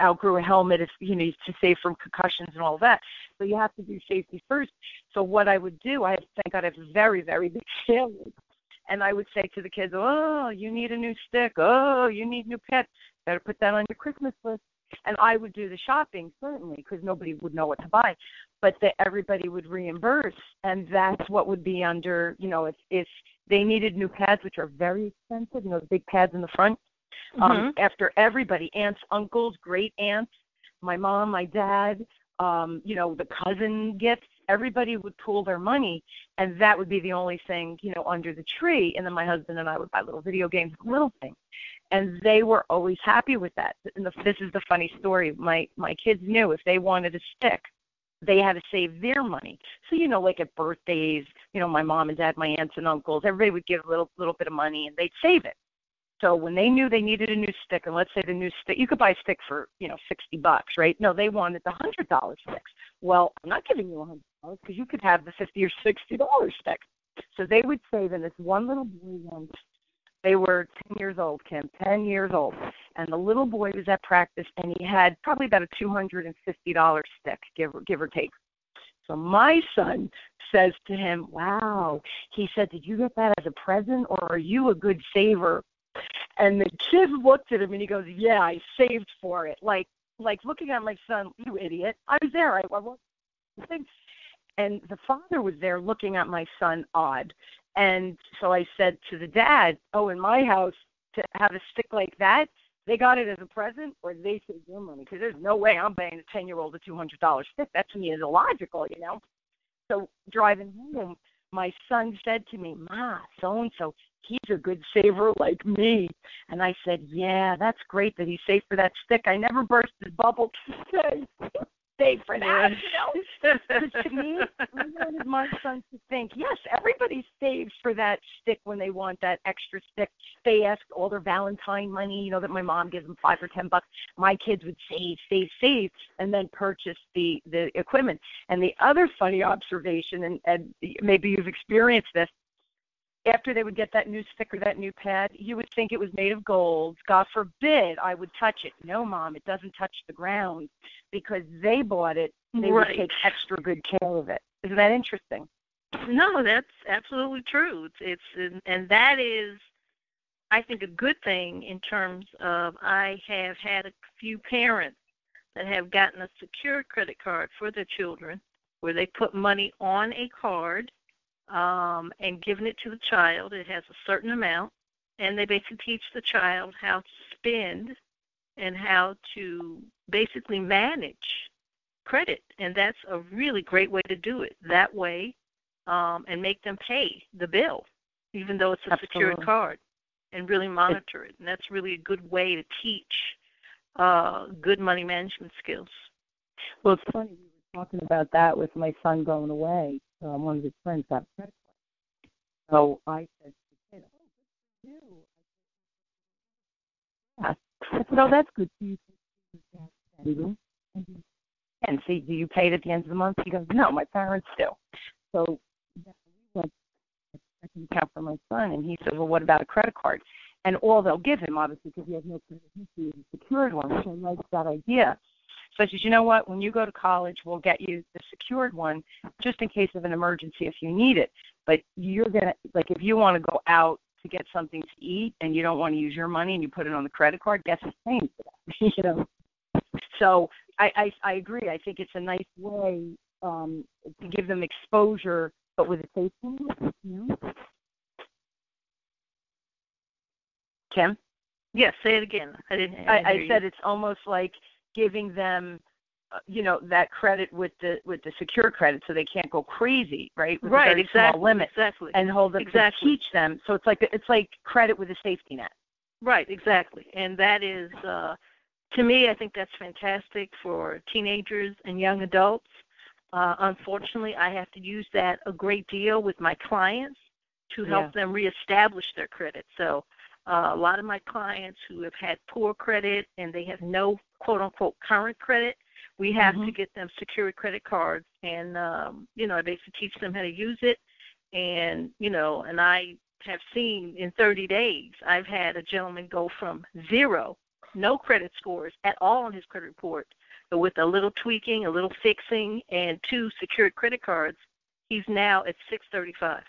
Speaker 2: outgrew a helmet if you know to save from concussions and all that. So you have to do safety first. So what I would do, I thank God I have a very very big (laughs) family, and I would say to the kids, oh, you need a new stick. Oh, you need new pets. Better put that on your Christmas list. And I would do the shopping certainly because nobody would know what to buy, but that everybody would reimburse, and that's what would be under, you know, if if they needed new pads, which are very expensive, you know, the big pads in the front um, mm-hmm. after everybody aunts, uncles, great aunts, my mom, my dad, um, you know, the cousin gifts, everybody would pool their money, and that would be the only thing, you know, under the tree. And then my husband and I would buy little video games, little things. and they were always happy with that. And the, this is the funny story. My my kids knew if they wanted a stick, they had to save their money. So you know, like at birthdays, you know, my mom and dad, my aunts and uncles, everybody would give a little little bit of money and they'd save it. So when they knew they needed a new stick, and let's say the new stick, you could buy a stick for you know sixty bucks, right? No, they wanted the hundred dollar sticks. Well, I'm not giving you a hundred dollars because you could have the fifty or sixty dollar stick. So they would save, and this one little boy once, they were ten years old, Kim, ten years old, and the little boy was at practice, and he had probably about a two hundred and fifty dollar stick, give or give or take. So my son says to him, Wow. He said, Did you get that as a present or are you a good saver? And the kid looked at him and he goes, "Yeah, I saved for it." Like, like looking at my son, you idiot. I was there. I, I was. And the father was there looking at my son odd. And so I said to the dad, "Oh, in my house, to have a stick like that, they got it as a present, or they saved their money because there's no way I'm paying a ten year old a two hundred dollar stick. That to me is illogical, you know." So driving home, my son said to me, "Ma, so and so, he's a good saver like me. And I said, yeah, that's great that he's safe for that stick. I never burst his bubble to say (laughs) safe for that. You know, to me, I wanted my son to think, yes, everybody saves for that stick when they want that extra stick. They ask all their Valentine money, you know, that my mom gives them five or ten bucks. My kids would save, save, save, and then purchase the the equipment. And the other funny observation, and, and maybe you've experienced this, after they would get that new stick or that new pad, you would think it was made of gold. God forbid I would touch it. No, mom, it doesn't touch the ground because they bought it. They
Speaker 3: right.
Speaker 2: would take extra good care of it. Isn't that interesting?
Speaker 3: No, that's absolutely true. It's, it's and that is, I think, a good thing in terms of I have had a few parents that have gotten a secured credit card for their children where they put money on a card um, and giving it to the child. It has a certain amount, and they basically teach the child how to spend and how to basically manage credit. And that's a really great way to do it that way um, and make them pay the bill, even though it's a
Speaker 2: Absolutely.
Speaker 3: secured card, and really monitor it. And that's really a good way to teach uh, good money management skills.
Speaker 2: Well, it's funny. We were talking about that with my son going away um, one of his friends got a credit card. So I said to the kid, "Oh, good for you." I said, "Oh, that's good for you." And see, do you pay it at the end of the month? He goes, "No, my parents do." So we went to checking account for my son, and he says, "Well, what about a credit card?" And all they'll give him, obviously, because he has no credit history, is a secured one. Which I like that idea. So I said, you know what? When you go to college, we'll get you the secured one, just in case of an emergency if you need it. But you're gonna like if you want to go out to get something to eat and you don't want to use your money and you put it on the credit card, guess who's paying for that? (laughs) you know. So I, I I agree. I think it's a nice way um, to give them exposure, but with a safety net. You know. Kim.
Speaker 3: Yes, say it again. I didn't.
Speaker 2: I,
Speaker 3: I,
Speaker 2: I said it's almost like giving them uh, you know that credit with the with the secure credit so they can't go crazy right with
Speaker 3: right exactly
Speaker 2: small limit
Speaker 3: exactly
Speaker 2: and hold them
Speaker 3: exactly.
Speaker 2: teach them so it's like it's like credit with a safety net
Speaker 3: right exactly and that is uh to me i think that's fantastic for teenagers and young adults uh unfortunately i have to use that a great deal with my clients to help
Speaker 2: Yeah.
Speaker 3: them reestablish their credit so uh, a lot of my clients who have had poor credit and they have no quote unquote current credit, we have to
Speaker 2: Mhm.
Speaker 3: get them secured credit cards and um, you know, I basically teach them how to use it and you know, and I have seen in 30 days, I've had a gentleman go from zero, no credit scores at all on his credit report, but with a little tweaking, a little fixing, and two secured credit cards, he's now at 635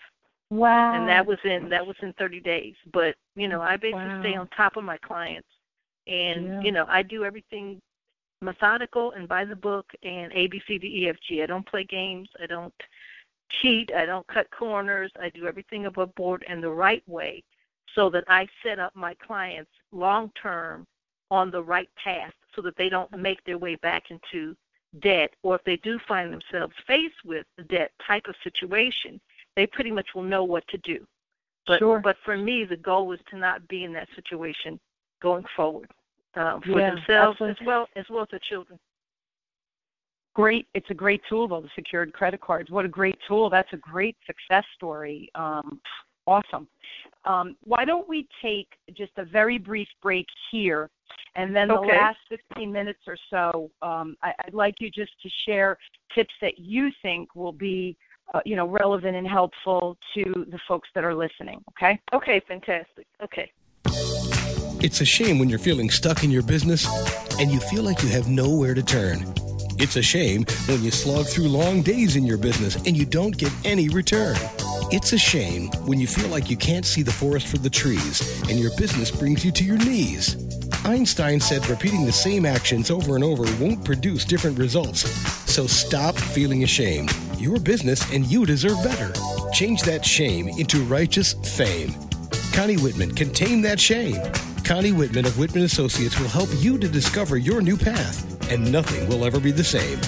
Speaker 2: wow
Speaker 3: and that was in that was in 30 days. But you know, I basically
Speaker 2: Wow.
Speaker 3: stay on top of my clients, and
Speaker 2: Yeah.
Speaker 3: you know, I do everything methodical and by the book and A B C D E F G. I don't play games. I don't cheat. I don't cut corners. I do everything above board and the right way, so that I set up my clients long term on the right path, so that they don't make their way back into debt, or if they do find themselves faced with a debt type of situation, they pretty much will know what to do. But
Speaker 2: Sure.
Speaker 3: but for me, the goal was to not be in that situation going forward uh, for
Speaker 2: yeah,
Speaker 3: themselves
Speaker 2: absolutely.
Speaker 3: as well as well as their children.
Speaker 2: Great. It's a great tool, though, the secured credit cards. What a great tool. That's a great success story. Um, awesome. Um, why don't we take just a very brief break here, and then the last 15 minutes or so, um, I, I'd like you just to share tips that you think will be, uh, you know, relevant and helpful to the folks that are listening. Okay.
Speaker 3: Okay, fantastic. Okay.
Speaker 1: It's a shame when you're feeling stuck in your business and you feel like you have nowhere to turn. It's a shame when you slog through long days in your business and you don't get any return. It's a shame when you feel like you can't see the forest for the trees and your business brings you to your knees. Einstein said repeating the same actions over and over won't produce different results. So stop feeling ashamed. Your business and you deserve better. Change that shame into righteous fame. Connie Whitman can tame that shame. Connie Whitman of Whitman Associates will help you to discover your new path, and nothing will ever be the same.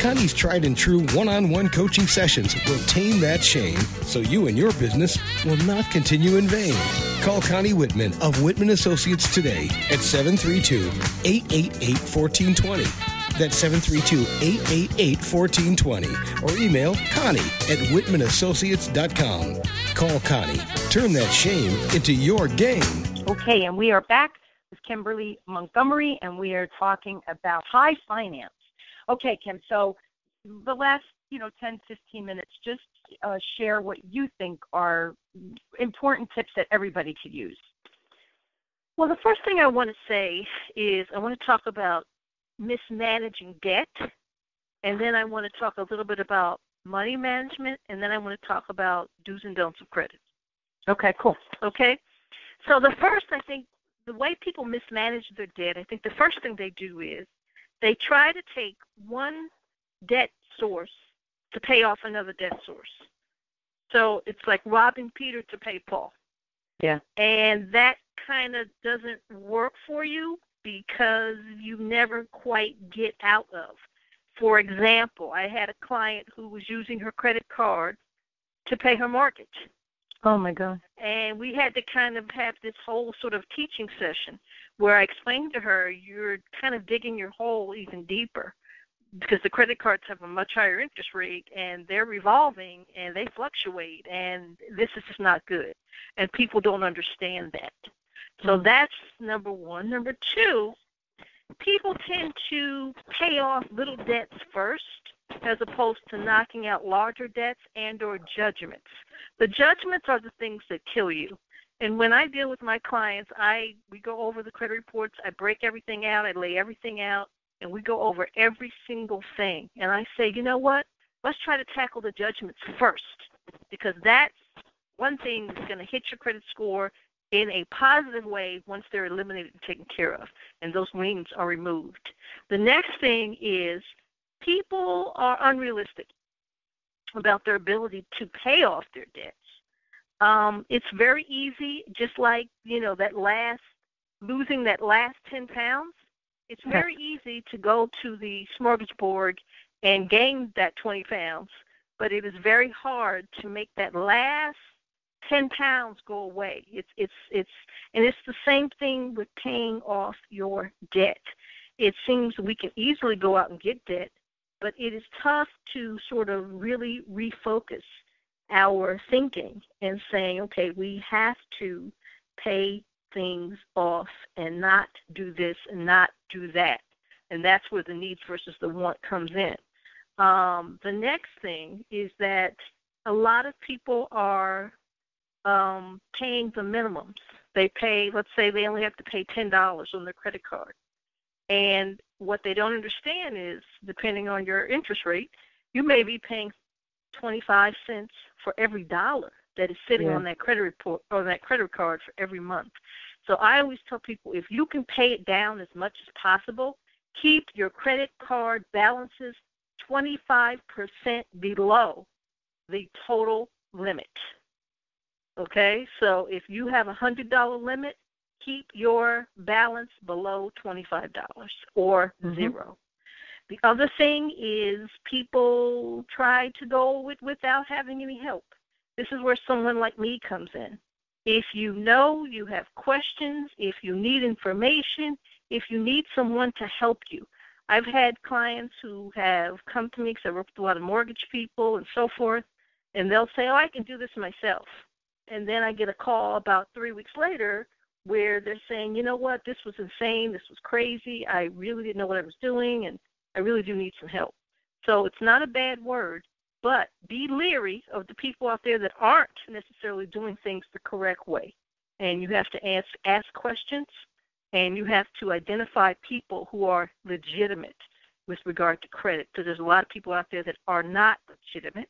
Speaker 1: Connie's tried and true one on one coaching sessions will tame that shame so you and your business will not continue in vain. Call Connie Whitman of Whitman Associates today at 732 888 1420. That's 732 888 1420. Or email Connie at WhitmanAssociates.com. Call Connie. Turn that shame into your game.
Speaker 2: Okay, and we are back with Kimberly Montgomery, and we are talking about high finance. Okay, Kim, so the last, you know, 10, 15 minutes, just uh, share what you think are important tips that everybody could use.
Speaker 3: Well, the first thing I want to say is I want to talk about mismanaging debt, and then I want to talk a little bit about money management, and then I want to talk about do's and don'ts of credit.
Speaker 2: Okay, cool.
Speaker 3: Okay? So the first, I think, the way people mismanage their debt, I think the first thing they do is they try to take one debt source to pay off another debt source. So it's like robbing Peter to pay Paul.
Speaker 2: Yeah.
Speaker 3: And that kind of doesn't work for you because you never quite get out of. For example, I had a client who was using her credit card to pay her mortgage.
Speaker 2: Oh my God.
Speaker 3: And we had to kind of have this whole sort of teaching session where I explained to her, you're kind of digging your hole even deeper because the credit cards have a much higher interest rate and they're revolving and they fluctuate and this is just not good. And people don't understand that. So that's number one. Number two, people tend to pay off little debts first as opposed to knocking out larger debts and or judgments. The judgments are the things that kill you. And when I deal with my clients, I we go over the credit reports, I break everything out, I lay everything out, and we go over every single thing. And I say, you know what? Let's try to tackle the judgments first because that's one thing that's going to hit your credit score in a positive way once they're eliminated and taken care of and those liens are removed. The next thing is people are unrealistic about their ability to pay off their debts. Um, it's very easy, just like you know that last losing that last ten pounds. It's very easy to go to the smorgasbord and gain that twenty pounds, but it is very hard to make that last ten pounds go away. It's it's it's and it's the same thing with paying off your debt. It seems we can easily go out and get debt, but it is tough to sort of really refocus our thinking and saying, okay, we have to pay things off and not do this and not do that. And that's where the needs versus the want comes in. Um, the next thing is that a lot of people are um, paying the minimums. They pay, let's say they only have to pay $10 on their credit card. And what they don't understand is, depending on your interest rate, you may be paying 25 cents for every dollar that is sitting
Speaker 2: Yeah.
Speaker 3: on that credit report or that credit card for every month. So I always tell people if you can pay it down as much as possible, keep your credit card balances 25% below the total limit. Okay? So if you have a $100 limit, keep your balance below $25 or
Speaker 2: Mhm.
Speaker 3: zero. The other thing is people try to go with without having any help. This is where someone like me comes in. If you know you have questions, if you need information, if you need someone to help you. I've had clients who have come to me because I work with a lot of mortgage people and so forth, and they'll say, Oh, I can do this myself. And then I get a call about three weeks later where they're saying, You know what, this was insane, this was crazy, I really didn't know what I was doing, and I really do need some help. So it's not a bad word, but be leery of the people out there that aren't necessarily doing things the correct way. And you have to ask ask questions and you have to identify people who are legitimate with regard to credit because there's a lot of people out there that are not legitimate.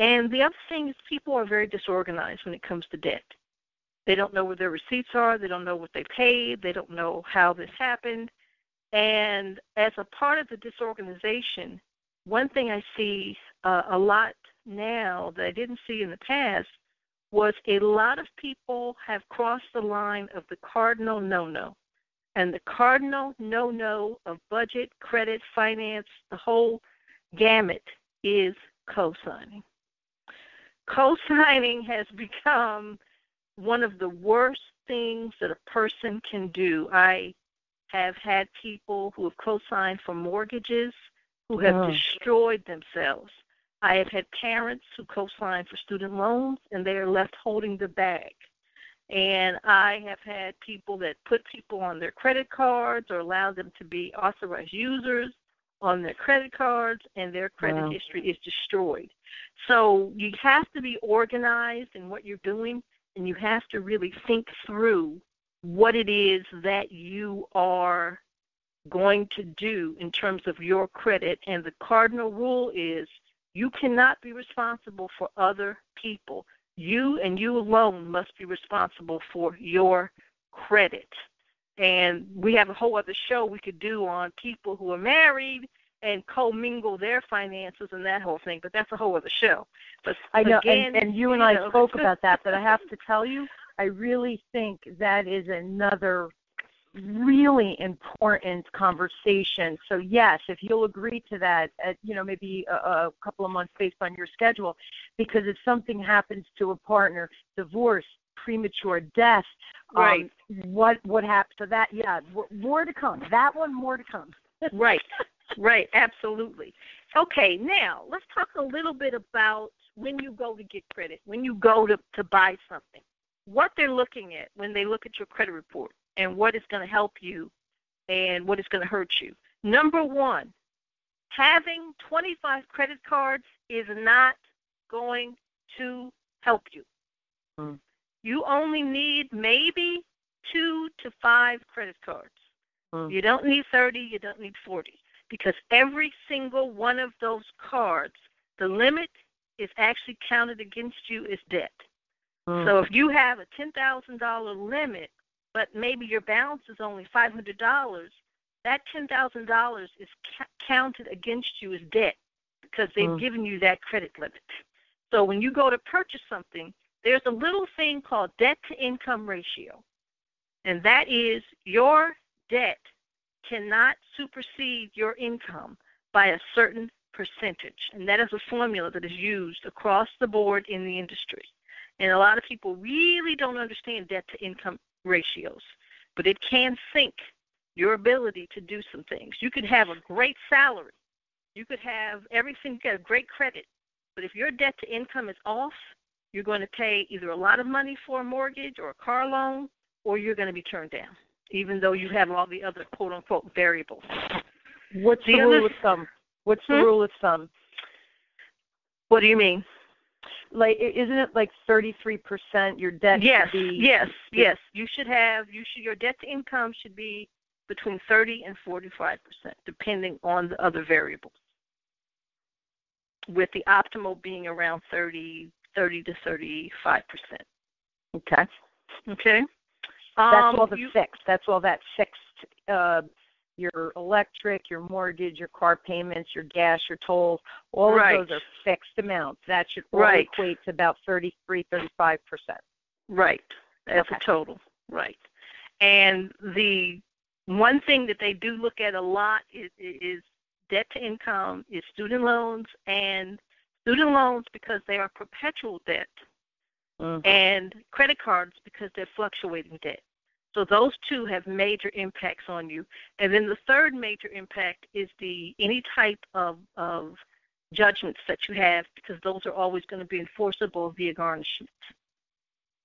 Speaker 3: And the other thing is people are very disorganized when it comes to debt. They don't know where their receipts are, they don't know what they paid, they don't know how this happened. And as a part of the disorganization, one thing I see uh, a lot now that I didn't see in the past was a lot of people have crossed the line of the cardinal no no. And the cardinal no no of budget, credit, finance, the whole gamut is co signing. Co signing has become one of the worst things that a person can do. I have had people who have co signed for mortgages who have oh. destroyed themselves. I have had parents who co sign for student loans and they are left holding the bag. And I have had people that put people on their credit cards or allow them to be authorized users on their credit cards, and their credit wow. history is destroyed. So you have to be organized in what you're doing, and you have to really think through what it is that you are going to do in terms of your credit. And the cardinal rule is you cannot be responsible for other people. You and you alone must be responsible for your credit. And we have a whole other show we could do on people who are married and commingle their finances and that whole thing, but that's a whole other show. But
Speaker 2: I know, again, and, and you and you I (laughs) spoke about that, but I have to tell you, I really think that is another really important conversation. So yes, if you'll agree to that, at, you know, maybe a, a couple of months based on your schedule, because if something happens to a partner, divorce, premature death,
Speaker 3: um, right?
Speaker 2: Um, what what happens to that? Yeah, more to come. That one, more to come. (laughs)
Speaker 3: right, right, absolutely. Okay, now let's talk a little bit about when you go to get credit, when you go to to buy something, what they're looking at when they look at your credit report and what is going to help you and what is going to hurt you. Number one, having 25 credit cards is not going to help you. Mm. You only need maybe two to five credit cards. Mm. You don't need 30, you don't need 40, because every single one of those cards, the limit is actually counted against you as debt. Mm. So if you have a $10,000 limit but maybe your balance is only $500, that $10,000 is ca- counted against you as debt because they've mm. given you that credit limit. So when you go to purchase something, there's a little thing called debt to income ratio. And that is your debt cannot supersede your income by a certain percentage. And that is a formula that is used across the board in the industry. And a lot of people really don't understand debt to income ratios, but it can sink your ability to do some things. You could have a great salary, you could have everything, you got great credit, but if your debt to income is off, you're going to pay either a lot of money for a mortgage or a car loan, or you're going to be turned down, even though you have all the other quote unquote variables.
Speaker 2: What's the, the rule of thumb? What's hmm? the rule of thumb?
Speaker 3: What do you mean?
Speaker 2: like isn't it like 33% your debt
Speaker 3: yes
Speaker 2: be,
Speaker 3: yes yes you should have you should your debt to income should be between 30 and 45% depending on the other variables with the optimal being around 30 30 to 35%
Speaker 2: okay
Speaker 3: okay
Speaker 2: that's um, all the you, fixed that's all that fixed uh your electric, your mortgage, your car payments, your gas, your tolls, all
Speaker 3: right.
Speaker 2: of those are fixed amounts. That should all
Speaker 3: right.
Speaker 2: equate to about 33, 35%.
Speaker 3: Right. That's
Speaker 2: okay.
Speaker 3: a total. Right. And the one thing that they do look at a lot is, is debt to income, is student loans, and student loans because they are perpetual debt. mm-hmm. and credit cards because they're fluctuating debt. So those two have major impacts on you. And then the third major impact is the any type of of judgments that you have because those are always going to be enforceable via garnishment.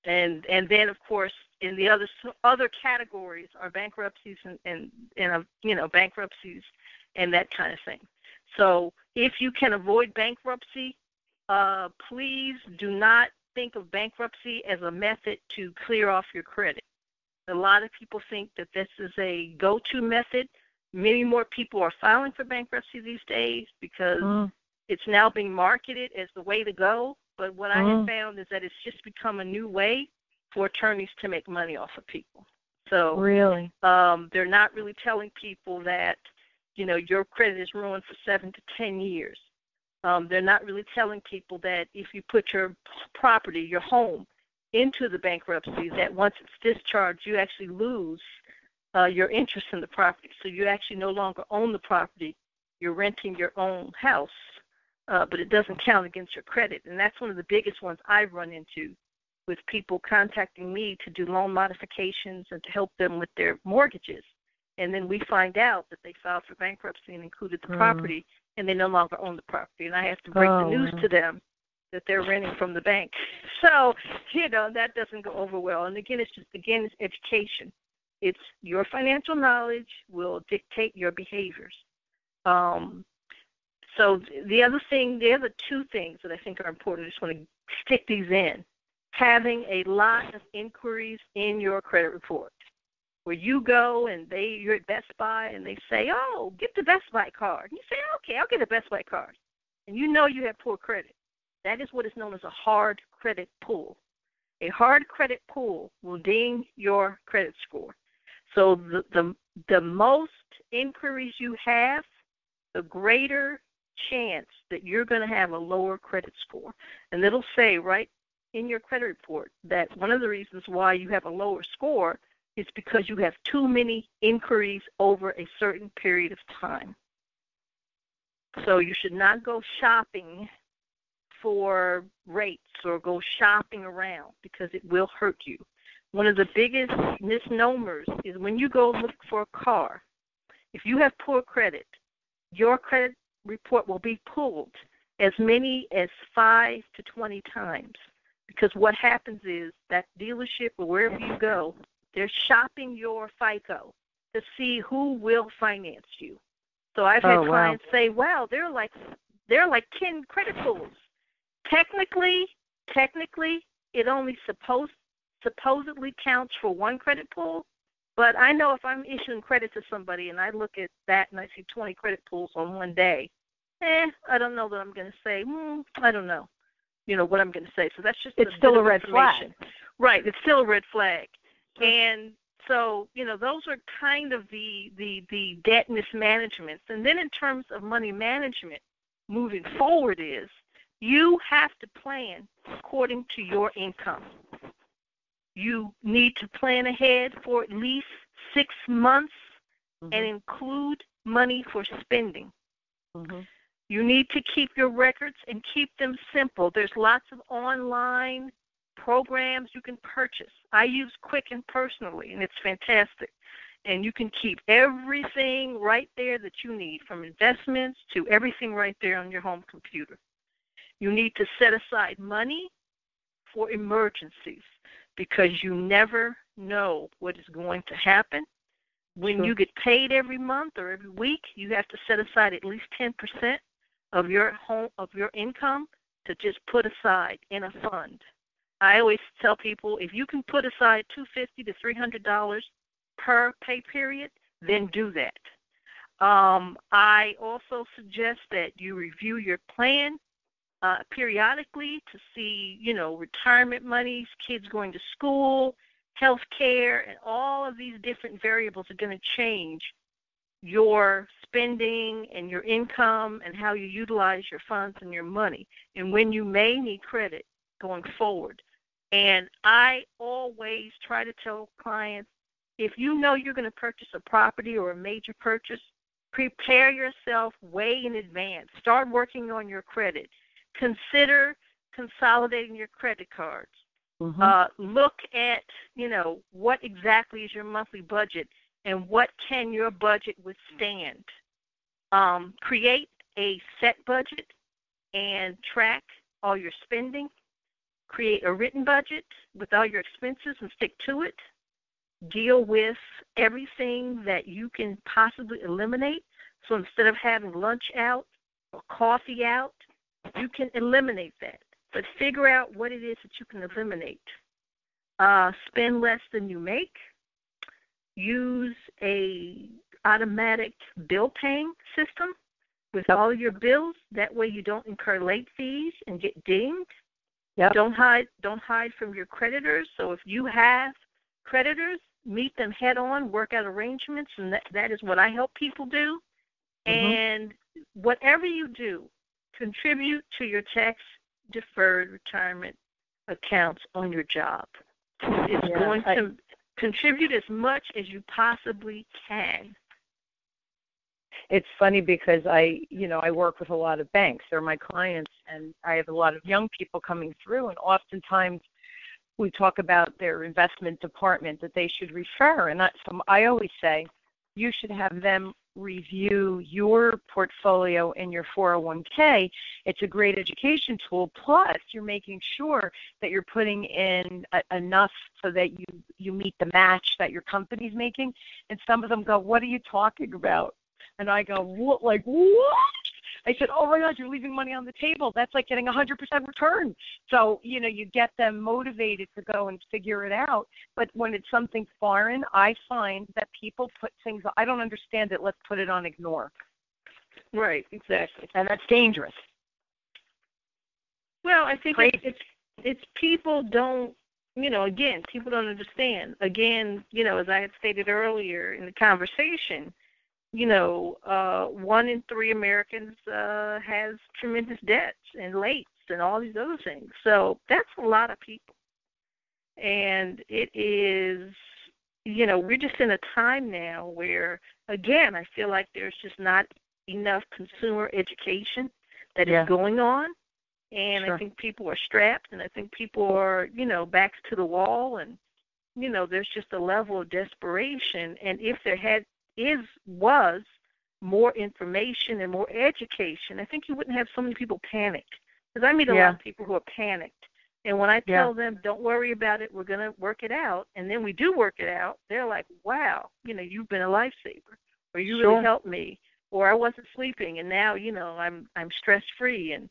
Speaker 3: And and then of course in the other other categories are bankruptcies and and, and uh, you know bankruptcies and that kind of thing. So if you can avoid bankruptcy, uh, please do not think of bankruptcy as a method to clear off your credit. A lot of people think that this is a go to method. Many more people are filing for bankruptcy these days because mm. it's now being marketed as the way to go. But what mm. I have mm. found is that it's just become a new way for attorneys to make money off of people. So
Speaker 4: really,
Speaker 3: um, they're not really telling people that you know your credit is ruined for seven to ten years. Um, they're not really telling people that if you put your property, your home, into the bankruptcy, that once it's discharged, you actually lose uh, your interest in the property. So you actually no longer own the property. You're renting your own house, uh, but it doesn't count against your credit. And that's one of the biggest ones I've run into with people contacting me to do loan modifications and to help them with their mortgages. And then we find out that they filed for bankruptcy and included the mm. property, and they no longer own the property. And I have to break oh, the news wow. to them that they're renting from the bank. So, you know, that doesn't go over well. And again, it's just, again, it's education. It's your financial knowledge will dictate your behaviors. Um, so the other thing, the other two things that I think are important, I just want to stick these in. Having a lot of inquiries in your credit report where you go and they you're at Best Buy and they say, "Oh, get the Best Buy card." And you say, "Okay, I'll get a Best Buy card," and you know you have poor credit. That is what is known as a hard credit pull. A hard credit pull will ding your credit score. So the, the, the most inquiries you have, the greater chance that you're going to have a lower credit score. And it'll say right in your credit report that one of the reasons why you have a lower score is because you have too many inquiries over a certain period of time. So you should not go shopping for rates or go shopping around because it will hurt you. One of the biggest misnomers is when you go look for a car, if you have poor credit, your credit report will be pulled as many as 5 to 20 times. Because what happens is that dealership or wherever you go, they're shopping your FICO to see who will finance you. So I've had oh, clients wow. say, "Wow, they're like they're like 10 credit pulls." Technically, technically, it only supposed supposedly counts for one credit pull, But I know if I'm issuing credit to somebody and I look at that and I see 20 credit pulls on one day, eh, I don't know that I'm going to say, hmm, I don't know, you know what I'm going to say. So that's just
Speaker 4: it's still a red flag,
Speaker 3: right? It's still a red flag, and so you know those are kind of the the the debt mismanagements. And then in terms of money management, moving forward is you have to plan according to your income. You need to plan ahead for at least six months mm-hmm. and include money for spending. Mm-hmm. You need to keep your records and keep them simple. There's lots of online programs you can purchase. I use Quicken personally, and it's fantastic. And you can keep everything right there that you need, from investments to everything right there on your home computer. You need to set aside money for emergencies because you never know what is going to happen. When sure. you get paid every month or every week, you have to set aside at least 10% of your home of your income to just put aside in a fund. I always tell people if you can put aside 250 to 300 dollars per pay period, then do that. Um, I also suggest that you review your plan uh, periodically to see, you know, retirement monies, kids going to school, health care, and all of these different variables are going to change your spending and your income and how you utilize your funds and your money and when you may need credit going forward. And I always try to tell clients if you know you're going to purchase a property or a major purchase, prepare yourself way in advance. Start working on your credit consider consolidating your credit cards. Mm-hmm. Uh, look at, you know, what exactly is your monthly budget and what can your budget withstand. Um, create a set budget and track all your spending. Create a written budget with all your expenses and stick to it. Deal with everything that you can possibly eliminate. So instead of having lunch out or coffee out, you can eliminate that. But figure out what it is that you can eliminate. Uh, spend less than you make. Use a automatic bill paying system with all your bills. That way you don't incur late fees and get dinged. Yep. Don't hide don't hide from your creditors. So if you have creditors, meet them head on, work out arrangements and that, that is what I help people do. Mm-hmm. And whatever you do, contribute to your tax deferred retirement accounts on your job. It's yeah, going to contribute as much as you possibly can
Speaker 2: it's funny because I, you know, I work with a lot of banks. They're my clients, and I have a lot of young people coming through, and oftentimes we talk about their investment department that they should refer. And I, so I always say you should have them review your portfolio in your 401k. It's a great education tool. Plus, you're making sure that you're putting in a, enough so that you you meet the match that your company's making. And some of them go, "What are you talking about?" And I go, what? Like what? I said, oh my God, you're leaving money on the table. That's like getting a 100% return. So, you know, you get them motivated to go and figure it out. But when it's something foreign, I find that people put things, I don't understand it, let's put it on ignore.
Speaker 3: Right, exactly.
Speaker 2: And that's dangerous.
Speaker 3: Well, I think it's, it's it's people don't you know, again, people don't understand. Again, you know, as I had stated earlier in the conversation, you know, uh, one in three Americans uh, has tremendous debts and lates and all these other things. So that's a lot of people. And it is, you know, we're just in a time now where, again, I feel like there's just not enough consumer education that yeah. is going on. And sure. I think people are strapped and I think people are, you know, backs to the wall and, you know, there's just a level of desperation. And if there had is was more information and more education, I think you wouldn't have so many people panicked. Because I meet a yeah. lot of people who are panicked. And when I tell yeah. them, don't worry about it, we're going to work it out, and then we do work it out, they're like, wow, you know, you've been a lifesaver, or you sure. really helped me, or I wasn't sleeping, and now, you know, I'm I'm stress free, and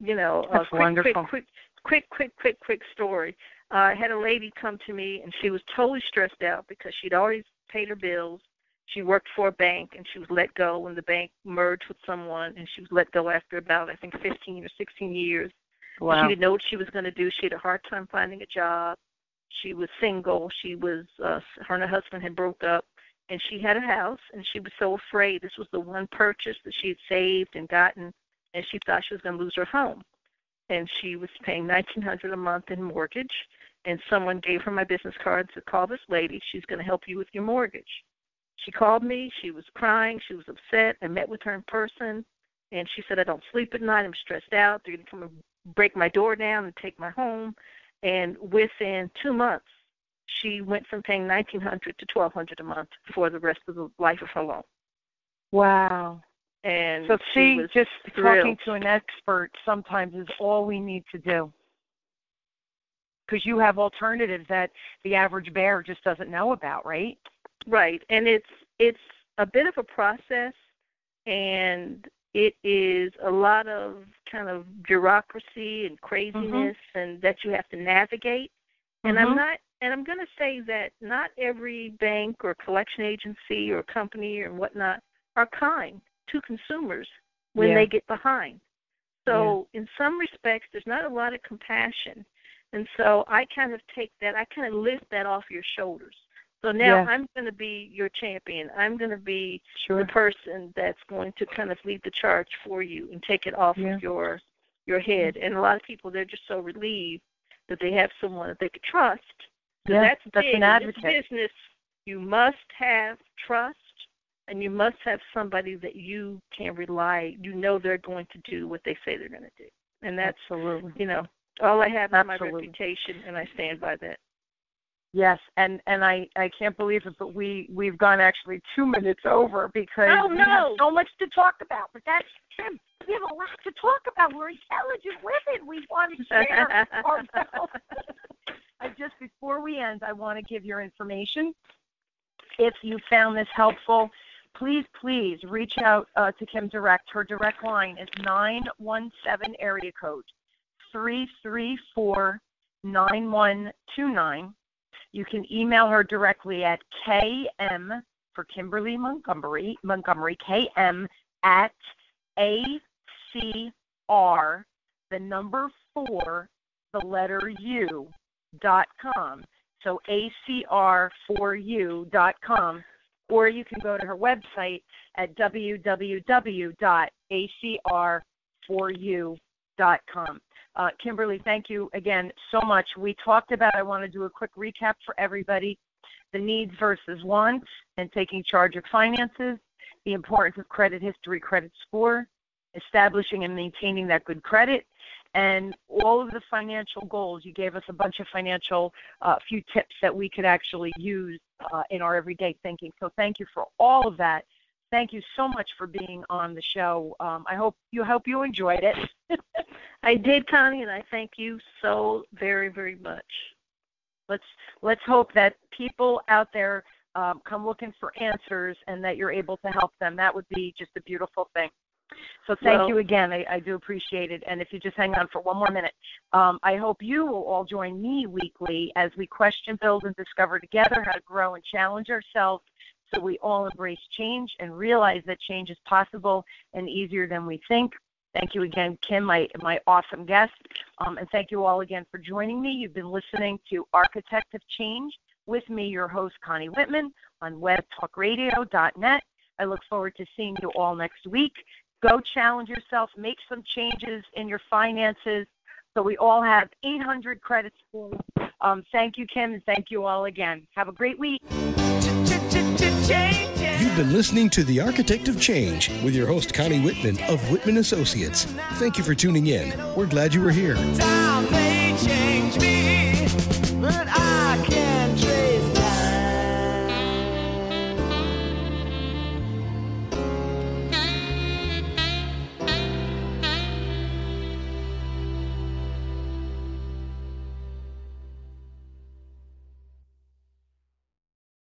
Speaker 3: you know,
Speaker 2: That's
Speaker 3: uh, quick,
Speaker 2: wonderful.
Speaker 3: quick, quick, quick, quick, quick, quick story. Uh, I had a lady come to me, and she was totally stressed out because she'd always paid her bills, she worked for a bank and she was let go when the bank merged with someone and she was let go after about I think 15 or 16 years.
Speaker 2: Wow.
Speaker 3: She didn't know what she was going to do. She had a hard time finding a job. She was single. She was uh her and her husband had broke up and she had a house and she was so afraid this was the one purchase that she had saved and gotten and she thought she was going to lose her home. And she was paying 1900 a month in mortgage and someone gave her my business card and said call this lady. She's going to help you with your mortgage she called me. She was crying. She was upset. I met with her in person, and she said, I don't sleep at night. I'm stressed out. They're going to come and break my door down and take my home. And within two months, she went from paying 1900 to 1200 a month for the rest of the life of her loan.
Speaker 2: Wow.
Speaker 3: And
Speaker 2: so see, just
Speaker 3: thrilled.
Speaker 2: talking to an expert sometimes is all we need to do. Because you have alternatives that the average bear just doesn't know about, right?
Speaker 3: Right, and it's it's a bit of a process, and it is a lot of kind of bureaucracy and craziness,
Speaker 2: mm-hmm.
Speaker 3: and that you have to navigate. And
Speaker 2: mm-hmm.
Speaker 3: I'm not, and I'm going to say that not every bank or collection agency or company or whatnot are kind to consumers when
Speaker 2: yeah.
Speaker 3: they get behind. So
Speaker 2: yeah.
Speaker 3: in some respects, there's not a lot of compassion, and so I kind of take that, I kind of lift that off your shoulders. So now. I'm going to be your champion. I'm going to be
Speaker 2: sure.
Speaker 3: the person that's going to kind of lead the charge for you and take it off
Speaker 2: yeah.
Speaker 3: of your your head. And a lot of people they're just so relieved that they have someone that they could trust.
Speaker 2: Yeah,
Speaker 3: that's,
Speaker 2: that's
Speaker 3: big.
Speaker 2: an advocate.
Speaker 3: In business, you must have trust, and you must have somebody that you can rely. You know they're going to do what they say they're going to do, and that's
Speaker 2: absolutely.
Speaker 3: You know, All I have is my reputation, and I stand by that.
Speaker 2: Yes, and and I I can't believe it, but we we've gone actually two minutes over because
Speaker 3: oh, no.
Speaker 2: we have so much to talk about. But that's Kim. We have a lot to talk about. We're intelligent women. We want to share (laughs) ourselves. I just before we end, I want to give your information. If you found this helpful, please please reach out uh, to Kim direct. Her direct line is nine one seven area code three three four nine one two nine you can email her directly at km for Kimberly Montgomery, Montgomery, km at acr, the number four, the letter u, dot com. So acr4u dot com. Or you can go to her website at www.acr4u.com. Uh, Kimberly, thank you again so much. We talked about, I want to do a quick recap for everybody the needs versus wants and taking charge of finances, the importance of credit history, credit score, establishing and maintaining that good credit, and all of the financial goals. You gave us a bunch of financial, uh, few tips that we could actually use uh, in our everyday thinking. So thank you for all of that. Thank you so much for being on the show. Um, I hope you hope you enjoyed it. (laughs)
Speaker 3: I did, Connie, and I thank you so very, very much.
Speaker 2: Let's let's hope that people out there um, come looking for answers and that you're able to help them. That would be just a beautiful thing. So thank
Speaker 3: well,
Speaker 2: you again. I, I, do appreciate it. And if you just hang on for one more minute, um, I hope you will all join me weekly as we question, build, and discover together how to grow and challenge ourselves so we all embrace change and realize that change is possible and easier than we think. Thank you again, Kim, my, my awesome guest. Um, and thank you all again for joining me. You've been listening to Architect of Change with me, your host, Connie Whitman, on webtalkradio.net. I look forward to seeing you all next week. Go challenge yourself, make some changes in your finances so we all have 800 credits scores. Um, thank you, Kim, and thank you all again. Have a great week.
Speaker 1: You've been listening to The Architect of Change with your host, Connie Whitman of Whitman Associates. Thank you for tuning in. We're glad you were here.